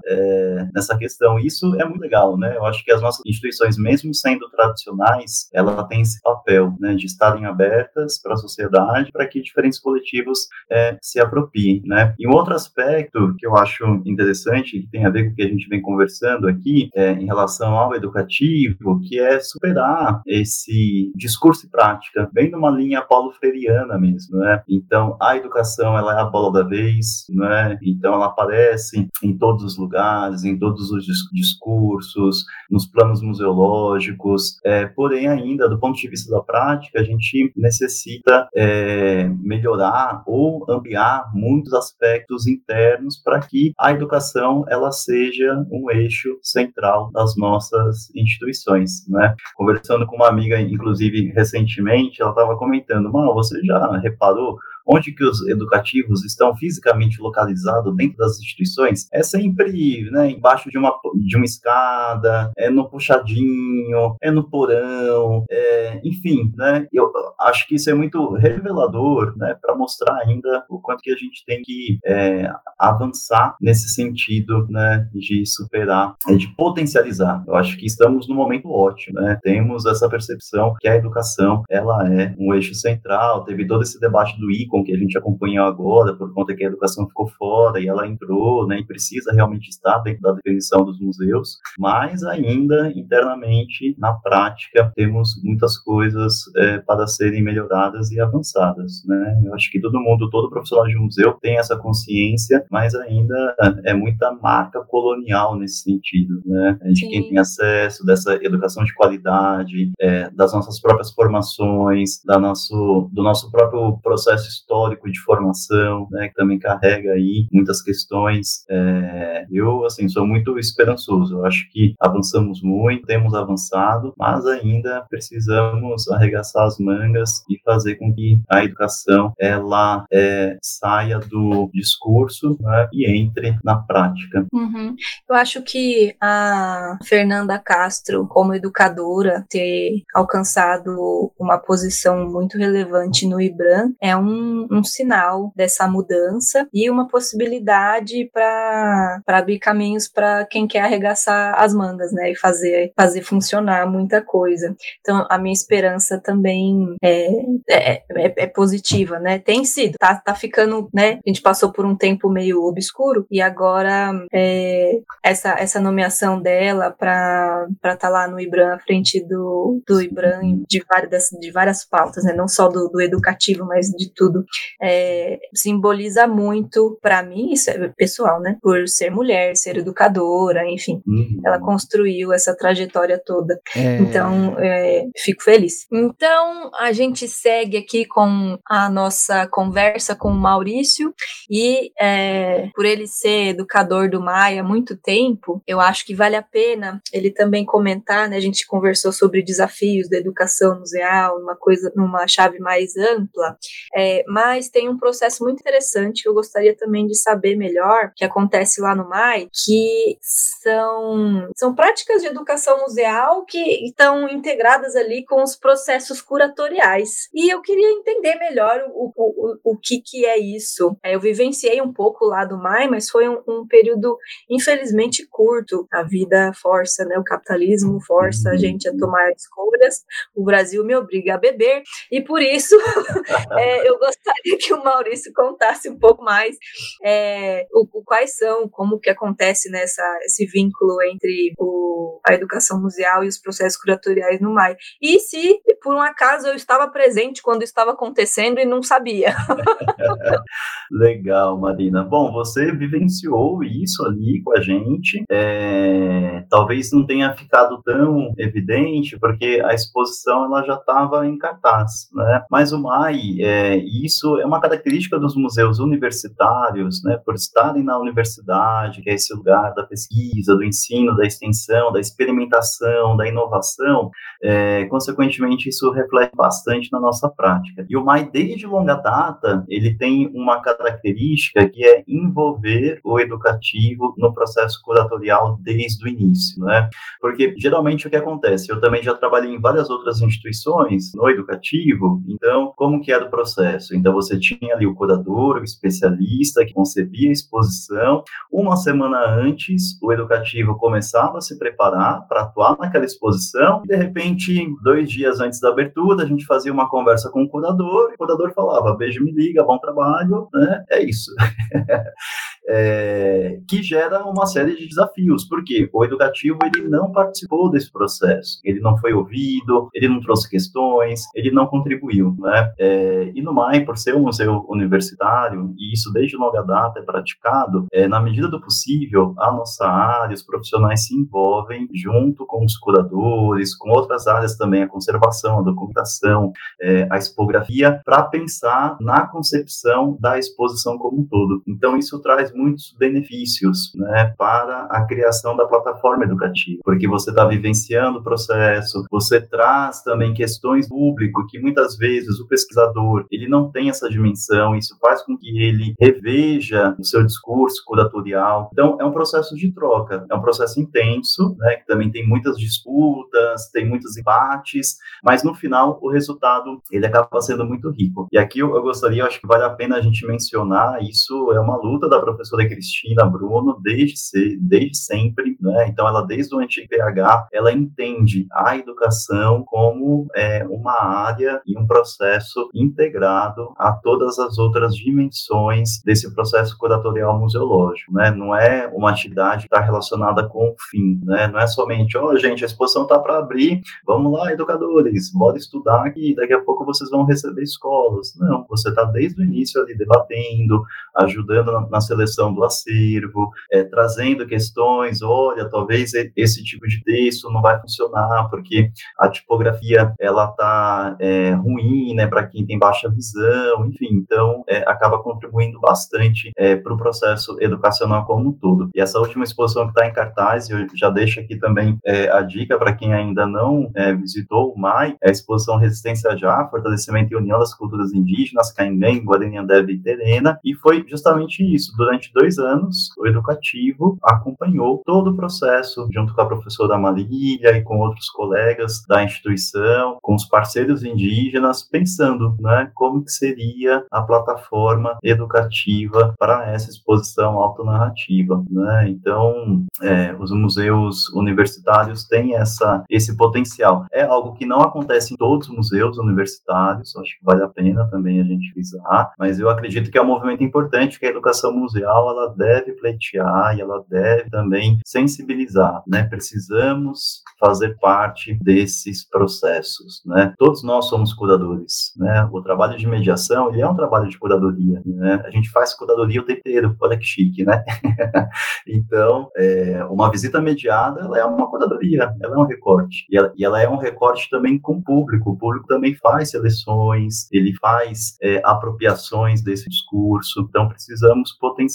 é, nessa questão. Isso é muito legal, né? Eu acho que as nossas instituições, mesmo sendo tradicionais, ela tem esse papel, né, de estarem abertas para a sociedade, para que diferentes coletivos é, se apropriem, né? E um outro aspecto que eu acho interessante, que tem a ver com o que a gente vem conversando aqui, é, em relação ao educativo, que é superar esse discurso e prática, bem numa linha paulo-freiana mesmo, né? Então, a educação, ela é a bola da vez, né? Então, ela aparece em todos os lugares, em todos os discursos, nos planos museológicos, é, porém, ainda, do ponto de vista da prática, a gente necessita é, melhorar ou ampliar muitos aspectos internos para que a educação ela seja um eixo central das nossas instituições, né? Conversando com uma amiga inclusive, recentemente, ela estava comentando, Mal, você já reparou onde que os educativos estão fisicamente localizados dentro das instituições, é sempre né, embaixo de uma, de uma escada, é no puxadinho, é no porão, é, enfim, né, eu acho que isso é muito revelador né, para mostrar ainda o quanto que a gente tem que é, avançar nesse sentido né, de superar, de potencializar. Eu acho que estamos no momento ótimo, né? temos essa percepção que a educação ela é um eixo central, teve todo esse debate do ICO que a gente acompanhou agora, por conta que a educação ficou fora e ela entrou, né, e precisa realmente estar dentro da definição dos museus, mas ainda internamente, na prática, temos muitas coisas é, para serem melhoradas e avançadas, né? Eu acho que todo mundo, todo profissional de museu tem essa consciência, mas ainda é muita marca colonial nesse sentido, né? De Sim. quem tem acesso dessa educação de qualidade, é, das nossas próprias formações, da nosso, do nosso próprio processo histórico de formação, né, que também carrega aí muitas questões. É, eu, assim, sou muito esperançoso. Eu acho que avançamos muito, temos avançado, mas ainda precisamos arregaçar as mangas e fazer com que a educação ela é, saia do discurso né, e entre na prática. Uhum. Eu acho que a Fernanda Castro, como educadora, ter alcançado uma posição muito relevante no IBRAM é um um, sinal dessa mudança e uma possibilidade para abrir caminhos para quem quer arregaçar as mangas, né, e fazer, fazer funcionar muita coisa. Então, a minha esperança também é, é, é, é positiva, né? Tem sido, tá, tá ficando, né? A gente passou por um tempo meio obscuro e agora é, essa, essa nomeação dela para estar tá lá no IBRAM à frente do, do IBRAM de várias, de várias pautas, né? Não só do, do educativo, mas de tudo é, simboliza muito para mim, isso é pessoal, né? Por ser mulher, ser educadora, enfim, uhum. ela construiu essa trajetória toda. É... Então, é, fico feliz. Então, a gente segue aqui com a nossa conversa com o Maurício e é, por ele ser educador do Maia há muito tempo, eu acho que vale a pena ele também comentar, né? A gente conversou sobre desafios da educação museal, uma coisa, numa chave mais ampla, é, mas tem um processo muito interessante que eu gostaria também de saber melhor, que acontece lá no MAI, que são, são práticas de educação museal que estão integradas ali com os processos curatoriais. E eu queria entender melhor o, o, o, o que, que é isso. É, eu vivenciei um pouco lá do MAI, mas foi um, um período, infelizmente, curto. A vida força, né? O capitalismo força a gente a tomar escolhas. O Brasil me obriga a beber. E por isso, é, eu gostaria gostaria que o Maurício contasse um pouco mais é, o, o, quais são, como que acontece nessa esse vínculo entre o, a educação museal e os processos curatoriais no MAI. E se, por um acaso, eu estava presente quando estava acontecendo e não sabia. Legal, Marina. Bom, você vivenciou isso ali com a gente. É, talvez não tenha ficado tão evidente, porque a exposição ela já estava em cartaz, né? Mas o MAI, é, isso isso é uma característica dos museus universitários, né, por estarem na universidade, que é esse lugar da pesquisa, do ensino, da extensão, da experimentação, da inovação, é, consequentemente isso reflete bastante na nossa prática. E o MAI, desde longa data, ele tem uma característica que é envolver o educativo no processo curatorial desde o início, né? Porque geralmente o que acontece, eu também já trabalhei em várias outras instituições no educativo, então como que era o processo? Então, você tinha ali o curador, o especialista que concebia a exposição. Uma semana antes, o educativo começava a se preparar para atuar naquela exposição. De repente, dois dias antes da abertura, a gente fazia uma conversa com o curador. E o curador falava: beijo, me liga, bom trabalho. Né? É isso. é, que gera uma série de desafios, porque o educativo ele não participou desse processo, ele não foi ouvido, ele não trouxe questões, ele não contribuiu, né? É, e no MAI, por ser um museu universitário, e isso desde longa data é praticado, é, na medida do possível, a nossa área, os profissionais se envolvem junto com os curadores, com outras áreas também, a conservação, a documentação, é, a expografia, para pensar na concepção da exposição como um todo. Então, isso traz muitos benefícios né, para a criação da plataforma educativa, porque você está vivenciando o processo, você traz também questões público que muitas vezes o pesquisador ele não tem essa dimensão, isso faz com que ele reveja o seu discurso curatorial. Então, é um processo de troca, é um processo intenso, né, que também tem muitas disputas, tem muitos embates, mas no final o resultado ele acaba sendo muito rico. E aqui eu, eu gostaria, eu acho que vale a pena a gente mencionar, isso é uma luta da professora Cristina Bruno desde, ser, desde sempre, né? Então ela desde o antigo PH, ela entende a educação como é, uma área e um processo integrado a todas as outras dimensões desse processo curatorial museológico, né? Não é uma atividade que está relacionada com o fim, né? Não é somente, ó, oh, gente, a exposição está para abrir, vamos lá, educadores, bora estudar que daqui a pouco vocês vão receber escolas. Não, você está desde o início ali debatendo, ajudando na, na seleção do acervo, é, trazendo questões, olha, talvez esse tipo de texto não vai funcionar porque a tipografia ela está é, ruim, né, para quem tem baixa visão, enfim, então é, acaba contribuindo bastante é, para o processo educacional como um todo. E essa última exposição que está em cartaz, eu já deixo aqui também é, a dica para quem ainda não é, visitou o MAI, é a exposição Resistência Já, Fortalecimento e União das Culturas Indígenas, Cainguém, Guarani Andeve e Terena, e foi justamente isso. Durante dois anos, o educativo acompanhou todo o processo, junto com a professora Marília e com outros colegas da instituição, com os parceiros indígenas, pensando né, como que seria a plataforma educativa para essa exposição autonarrativa. Né? Então, é, os museus universitários têm essa, esse potencial. É algo que não acontece em todos os museus universitários, acho que vale a pena também a gente visar, mas eu acredito que é um movimento importante que a educação museal ela deve pleitear e ela deve também sensibilizar, né? Precisamos fazer parte desses processos, né? Todos nós somos curadores, né? O trabalho de mediação, ele é um trabalho de curadoria, né? A gente faz curadoria o tempo inteiro, olha que chique, né? então, é, uma visita mediada, ela é uma curadoria, ela é um recorte, e ela, e ela é um recorte também com o público, o público também faz seleções, ele faz é, apropriações desse discurso, então precisamos potencializar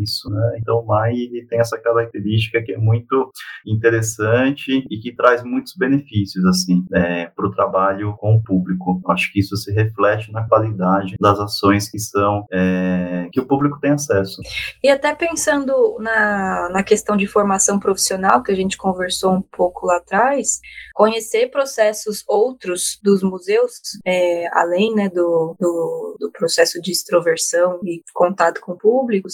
isso, né? Então, o MAI tem essa característica que é muito interessante e que traz muitos benefícios, assim, é, para o trabalho com o público. Acho que isso se reflete na qualidade das ações que são, é, que o público tem acesso. E até pensando na, na questão de formação profissional, que a gente conversou um pouco lá atrás, conhecer processos outros dos museus, é, além, né, do, do, do, processo de extroversão e contato com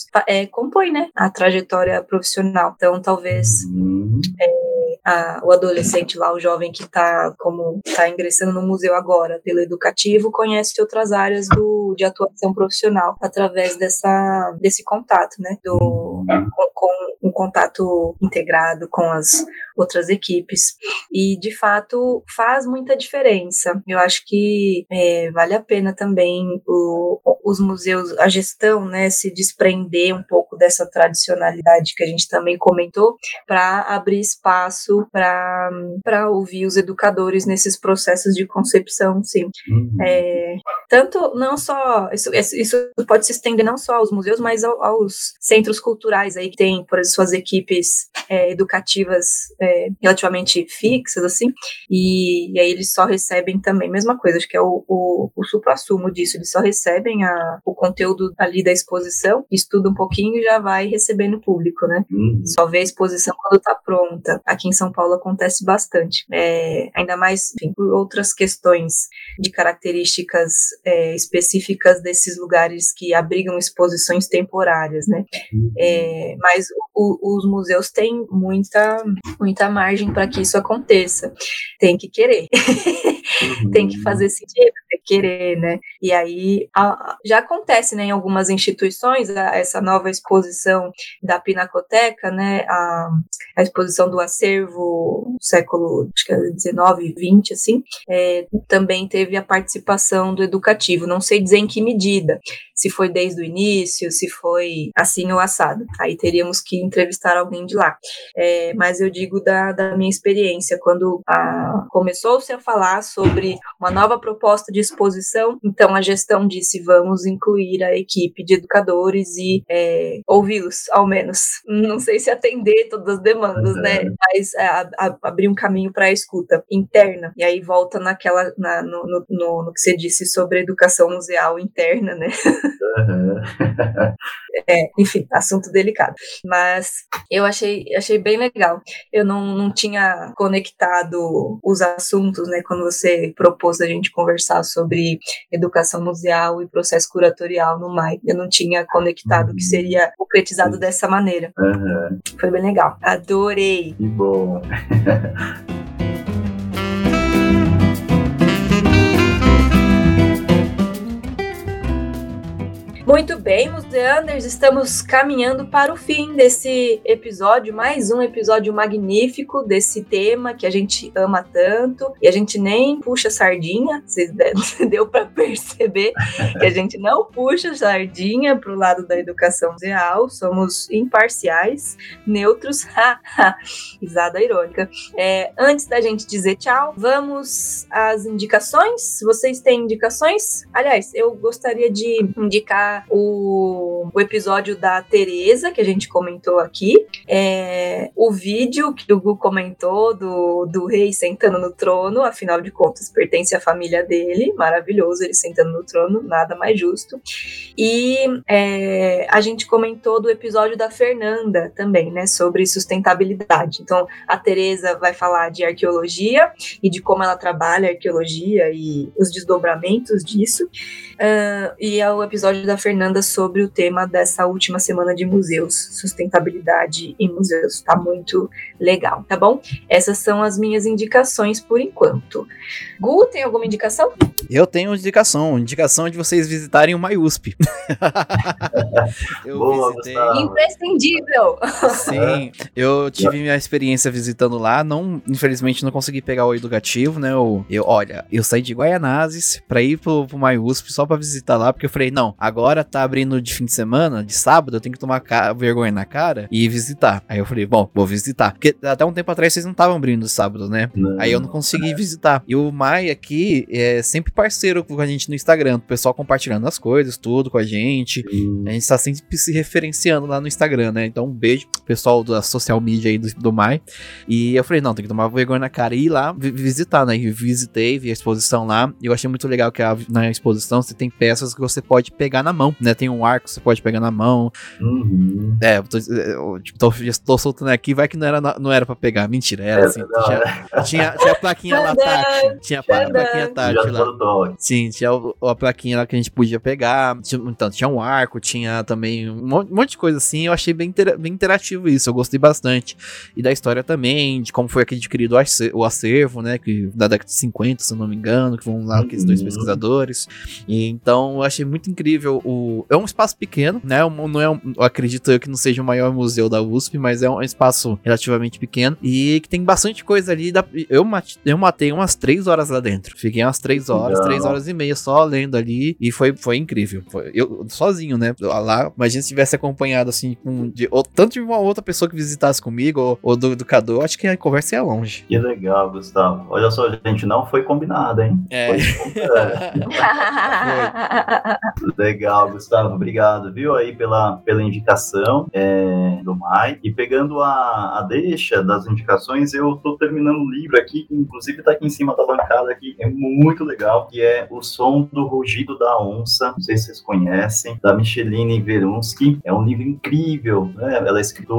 públicos, é, compõe, né, a trajetória profissional. Então, talvez uhum. é, a, o adolescente lá, o jovem que está como está ingressando no museu agora pelo educativo, conhece outras áreas do, de atuação profissional através dessa, desse contato, né? Do, com, com um contato integrado com as outras equipes. E, de fato, faz muita diferença. Eu acho que é, vale a pena também o, os museus, a gestão, né, se desprender um pouco dessa tradicionalidade que a gente também comentou, para abrir espaço para ouvir os educadores nesses processos de concepção, sim. Uhum. É, tanto, não só, isso, isso pode se estender não só aos museus, mas aos centros culturais aí que tem, por exemplo, suas equipes é, educativas é, relativamente fixas, assim, e, e, aí eles só recebem também, mesma coisa, acho que é o, o, o supra-sumo disso, eles só recebem a, o conteúdo ali da exposição, estuda um pouquinho e já vai recebendo público, né? Uhum. Só vê a exposição quando tá pronta. Aqui em São Paulo acontece bastante, é, ainda mais, enfim, por outras questões de características é, específicas desses lugares que abrigam exposições temporárias, né? Uhum. É, mas o, os museus têm muita, muita margem para que isso aconteça. Tem que querer. Uhum. tem que fazer sentido, tem que querer, né? E aí a, já acontece, né, em algumas instituições, a, essa nova exposição da Pinacoteca, né, a, a exposição do acervo século que é 19 20, assim, é, também teve a participação do educativo. Não sei dizer em que medida, se foi desde o início, se foi assim ou assado. Aí teríamos que entrevistar alguém de lá. É, mas eu digo da, da minha experiência, quando começou-se a falar sobre uma nova proposta de exposição, então a gestão disse: vamos incluir a equipe de educadores e é, ouvi-los, ao menos. Não sei se atender todas as demandas, uhum. né? Mas é, a, a, abrir um caminho para a escuta interna. E aí volta naquela na, no, no, no, no, que você disse sobre educação museal interna, né? Uhum. é, enfim, assunto delicado. Mas eu achei, achei bem legal. Eu não, não tinha conectado os assuntos, né? Quando você propôs a gente conversar sobre educação museal e processo curatorial no MAI. Eu não tinha conectado que seria concretizado dessa maneira. Uhum. Foi bem legal. Adorei. Que bom. Muito bem, Museanders, estamos caminhando para o fim desse episódio, mais um episódio magnífico desse tema que a gente ama tanto e a gente nem puxa sardinha, vocês deu para perceber que a gente não puxa sardinha para o lado da educação museal, somos imparciais, neutros, risada irônica. É, antes da gente dizer tchau, vamos às indicações. Vocês têm indicações? Aliás, eu gostaria de indicar o, o episódio da Tereza, que a gente comentou aqui, é, o vídeo que o Gu comentou do, do rei sentando no trono, afinal de contas, pertence à família dele, maravilhoso ele sentando no trono, nada mais justo. E é, a gente comentou do episódio da Fernanda também, né, sobre sustentabilidade. Então, a Tereza vai falar de arqueologia e de como ela trabalha a arqueologia e os desdobramentos disso. Uh, e é o episódio da Fernanda sobre o tema dessa última semana de museus, sustentabilidade em museus. Tá muito legal, tá bom? Essas são as minhas indicações por enquanto. Gu, tem alguma indicação? Eu tenho indicação, indicação de vocês visitarem o MyUSP. eu Boa, visitei... Imprescindível! Sim, eu tive minha experiência visitando lá, não, infelizmente não consegui pegar o educativo, né? Eu, eu olha, eu saí de Guaianazes para ir pro, pro MyUSP só para visitar lá, porque eu falei, não, agora tá abrindo de fim de semana, de sábado, eu tenho que tomar vergonha na cara e visitar. Aí eu falei, bom, vou visitar. Porque até um tempo atrás vocês não estavam abrindo sábado, né? Não. Aí eu não consegui visitar. E o Mai aqui é sempre parceiro com a gente no Instagram, o pessoal compartilhando as coisas, tudo com a gente. A gente tá sempre se referenciando lá no Instagram, né? Então um beijo pessoal da social media aí do, do Mai. E eu falei, não, tem que tomar vergonha na cara e ir lá visitar, né? E visitei, vi a exposição lá. E eu achei muito legal que a, na exposição você tem peças que você pode pegar na mão né? Tem um arco que você pode pegar na mão. Uhum. É, eu tô, eu, tipo, tô, tô, soltando aqui, vai que não era, não era pra pegar. Mentira, era é, assim. Tinha, tinha, tinha, a plaquinha lá, tátil. Tinha a plaquinha tátil lá. Sim, tinha a, a plaquinha lá que a gente podia pegar. Tinha, então, tinha um arco, tinha também um monte de coisa assim. Eu achei bem, inter, bem interativo isso, eu gostei bastante. E da história também, de como foi adquirido o acervo, né? Que, da década de 50, se eu não me engano, que vão lá aqueles dois uhum. pesquisadores. E, então, eu achei muito incrível o é um espaço pequeno, né? Não é um, acredito eu que não seja o maior museu da USP, mas é um espaço relativamente pequeno e que tem bastante coisa ali. Da, eu, matei, eu matei umas três horas lá dentro. Fiquei umas três horas, três horas e meia só lendo ali e foi, foi incrível. Foi, eu sozinho, né? Lá, imagina se tivesse acompanhado assim, com, de, ou, tanto de uma outra pessoa que visitasse comigo ou, ou do educador, acho que a conversa ia longe. Que legal, Gustavo. Olha só, gente, não foi combinado, hein? É. Foi, foi. Legal. Gustavo, obrigado, viu, aí pela, pela indicação é, do Mai. E pegando a, a deixa das indicações, eu tô terminando um livro aqui, que inclusive tá aqui em cima da bancada aqui, é muito legal, que é O Som do Rugido da Onça, não sei se vocês conhecem, da Micheline Verunsky. É um livro incrível, né? Ela é escritora,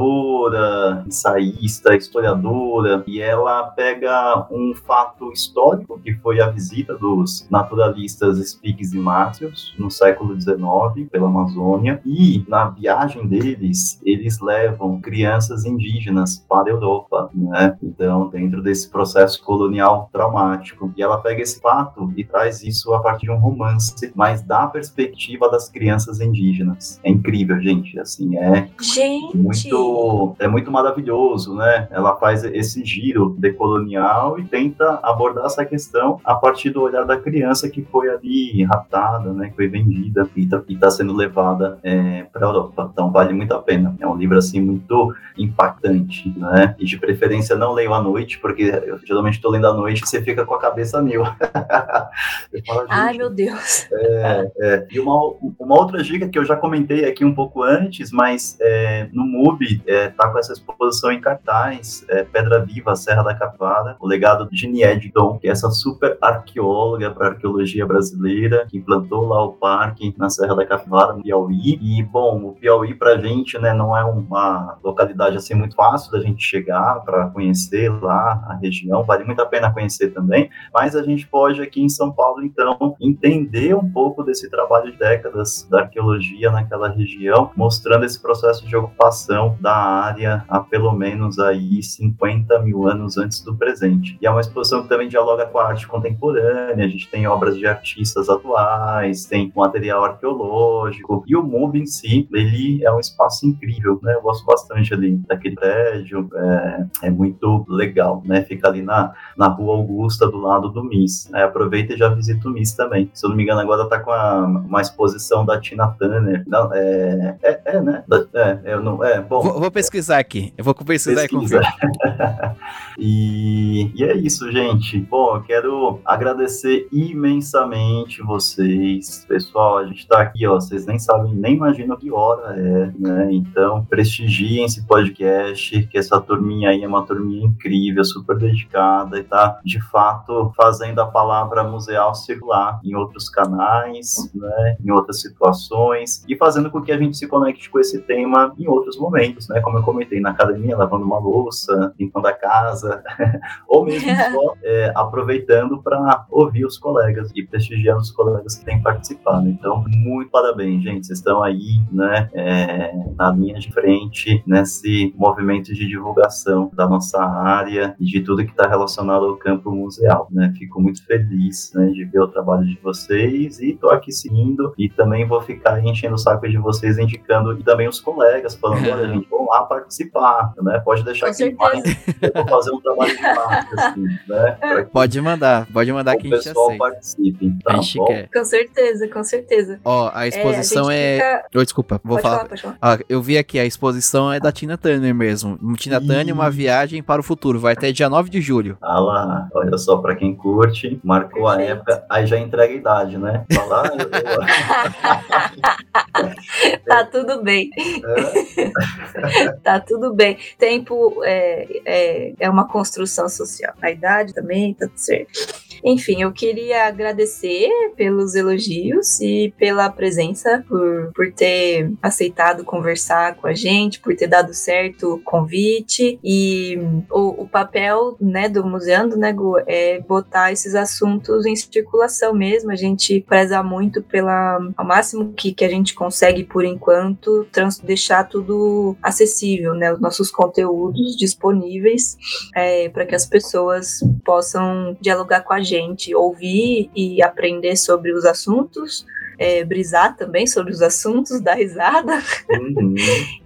ensaísta, historiadora, e ela pega um fato histórico, que foi a visita dos naturalistas Spix e Matheus no século XIX, pela Amazônia, e na viagem deles, eles levam crianças indígenas para a Europa, né? Então, dentro desse processo colonial traumático. E ela pega esse fato e traz isso a partir de um romance, mas da perspectiva das crianças indígenas. É incrível, gente. Assim, é gente. muito muito, é muito maravilhoso, né? Ela faz esse giro decolonial e tenta abordar essa questão a partir do olhar da criança que foi ali raptada, né? Que foi vendida e está tá sendo levada é, para a Europa. Então vale muito a pena. É um livro assim muito impactante, né? E de preferência não leio à noite, porque eu geralmente estou lendo à noite e você fica com a cabeça mil. fala, Ai meu Deus. É, é. E uma, uma outra dica que eu já comentei aqui um pouco antes, mas é, no MUBI é, tá com essa exposição em cartaz, é, Pedra Viva, Serra da Capivara, o legado de Niedton, que é essa super arqueóloga para arqueologia brasileira, que implantou lá o parque na Serra da Capivara, no Piauí. E, bom, o Piauí pra gente, né, não é uma localidade assim muito fácil da gente chegar para conhecer lá a região, vale muito a pena conhecer também, mas a gente pode aqui em São Paulo, então, entender um pouco desse trabalho de décadas da arqueologia naquela região, mostrando esse processo de ocupação da área há pelo menos aí 50 mil anos antes do presente. E é uma exposição que também dialoga com a arte contemporânea, a gente tem obras de artistas atuais, tem material arqueológico, e o MUB em si, ele é um espaço incrível, né? Eu gosto bastante ali daquele prédio, é, é muito legal, né? Fica ali na, na Rua Augusta, do lado do MIS. Né? Aproveita e já visita o MIS também. Se eu não me engano, agora tá com a, uma exposição da Tina Turner. Não, é, é, é né? É, eu não, é, bom. Vou, vou pesquisar aqui. Eu vou pesquisar Pesquisa. e, e é isso, gente. Bom, eu quero agradecer imensamente vocês. Pessoal, a gente tá aqui, ó. Vocês nem sabem, nem imaginam que hora é, né? Então, prestigiem esse podcast, que essa turminha aí é uma turminha incrível, super dedicada e tá, de fato, fazendo a palavra museal circular em outros canais, né? Em outras situações e fazendo com que a gente se conecte com esse tema em outros momentos, né? Como eu comentei, na academia, lavando uma louça, limpando a casa, ou mesmo só é, aproveitando para ouvir os colegas e prestigiando os colegas que têm participado. Então, muito parabéns, gente. Vocês estão aí, né, é, na linha de frente nesse movimento de divulgação da nossa área e de tudo que está relacionado ao campo museal, né? Fico muito feliz, né, de ver o trabalho de vocês e estou aqui seguindo e também vou ficar enchendo o saco de vocês, indicando e também os colegas, falando, olha, gente, vão lá participar, né? Pode deixar Com aqui mais, eu vou fazer um trabalho de marca, assim, né? Pode mandar, pode mandar que a gente aceita. participe, tá a gente quer. Com certeza, com certeza. Ó, a exposição é... é... Fica... Oh, desculpa, vou pode falar. falar, pode falar. Ah, eu vi aqui, a exposição é da Tina Turner mesmo. Tina Turner, uma viagem para o futuro, vai até dia 9 de julho. Ah lá, olha só, pra quem curte, marcou Perfeito. a época, aí já entrega a idade, né? Falar, eu... tá tudo bem. É. tá tudo bem. Tempo é, é, é uma construção social. A idade também, tá tudo certo. Enfim, eu queria agradecer pelos elogios e pela presença, por, por ter aceitado conversar com a gente, por ter dado certo o convite. E o, o papel né, do Museando, né, Gu, é botar esses assuntos em circulação mesmo. A gente preza muito pela, ao máximo que, que a gente consegue por enquanto, trans, deixar tudo acessível, né? Os nossos conteúdos disponíveis é, para que as pessoas possam dialogar com a gente, ouvir e aprender sobre os assuntos, é, brisar também sobre os assuntos, dar risada uhum.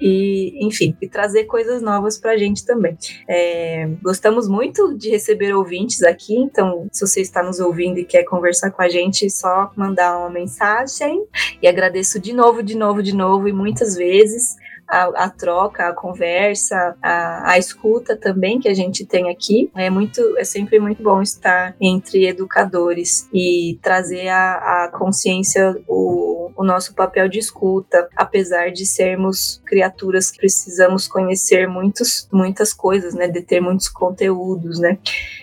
e, enfim, e trazer coisas novas para a gente também. É, gostamos muito de receber ouvintes aqui, então se você está nos ouvindo e quer conversar com a gente, é só mandar uma mensagem e agradeço de novo, de novo, de novo e muitas vezes a, a troca, a conversa, a, a, escuta também que a gente tem aqui. É muito, é sempre muito bom estar entre educadores e trazer a, a consciência, o, o nosso papel de escuta, apesar de sermos criaturas que precisamos conhecer muitos, muitas coisas, né, de ter muitos conteúdos, né,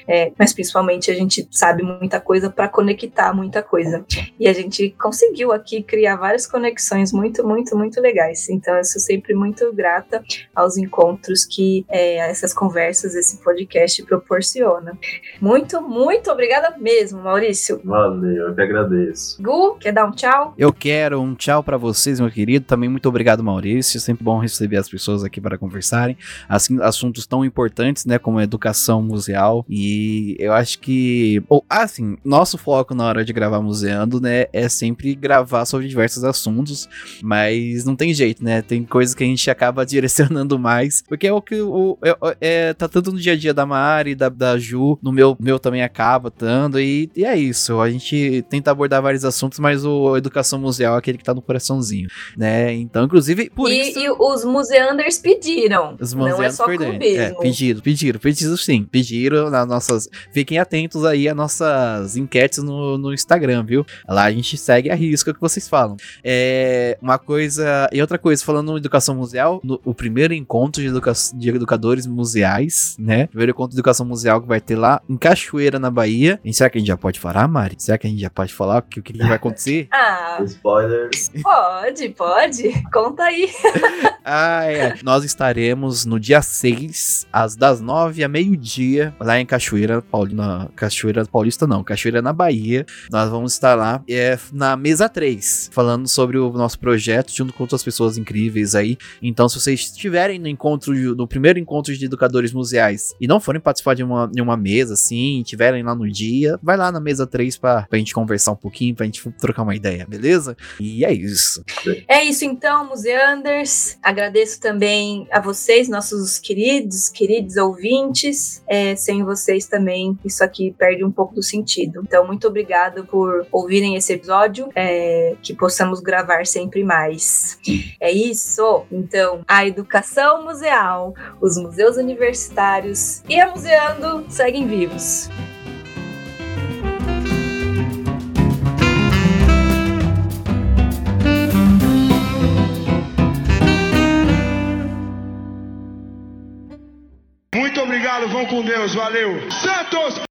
é, mas principalmente a gente sabe muita coisa para conectar muita coisa. E a gente conseguiu aqui criar várias conexões muito, muito, muito legais. Então sou sempre muito grata aos encontros que é, essas conversas, esse podcast proporciona. Muito, muito obrigada mesmo, Maurício. Valeu, eu que agradeço. Gu, quer dar um tchau? Eu quero um tchau para vocês, meu querido. Também muito obrigado, Maurício. Sempre bom receber as pessoas aqui para conversarem. Assim, assuntos tão importantes, né, como educação museal. E eu acho que, ou assim, nosso foco na hora de gravar museando, né, é sempre gravar sobre diversos assuntos, mas não tem jeito, né? Tem coisas que a gente acaba direcionando mais, porque é o que o, é, é, tá tanto no dia a dia da Mari, da, da Ju, no meu, meu também acaba tanto, e, e é isso. A gente tenta abordar vários assuntos, mas o educação museal é aquele que tá no coraçãozinho, né? Então, inclusive, por e, isso. E os museanders pediram. Os não é só perdendo. É, pediram, pediram, pediram sim. Pediram nas nossas. Fiquem atentos aí às nossas enquetes no, no Instagram, viu? Lá a gente segue a risca que vocês falam. É uma coisa. E outra coisa, falando em educação museal, no, o primeiro encontro de, educa de educadores museais, né? Primeiro encontro de educação museal que vai ter lá em Cachoeira, na Bahia. E será que a gente já pode falar, Mari? Será que a gente já pode falar o que, que vai acontecer? ah, spoilers. Pode, pode. Conta aí. ah, é. Nós estaremos no dia 6, às das 9 a meio-dia, lá em Cachoeira, Paulina, Cachoeira Paulista não, Cachoeira na Bahia. Nós vamos estar lá é, na mesa 3, falando sobre o nosso projeto, junto com outras pessoas incríveis aí. Então, se vocês estiverem no encontro, no primeiro encontro de educadores museais e não forem participar de uma, de uma mesa assim, estiverem lá no dia, vai lá na mesa 3 pra, pra gente conversar um pouquinho, pra gente trocar uma ideia, beleza? E é isso. É isso então, Museanders. Agradeço também a vocês, nossos queridos, queridos ouvintes. É, sem vocês também, isso aqui perde um pouco do sentido. Então, muito obrigado por ouvirem esse episódio. É, que possamos gravar sempre mais. É isso. Então, a educação museal, os museus universitários e a Museando seguem vivos. Muito obrigado, vão com Deus, valeu. Santos!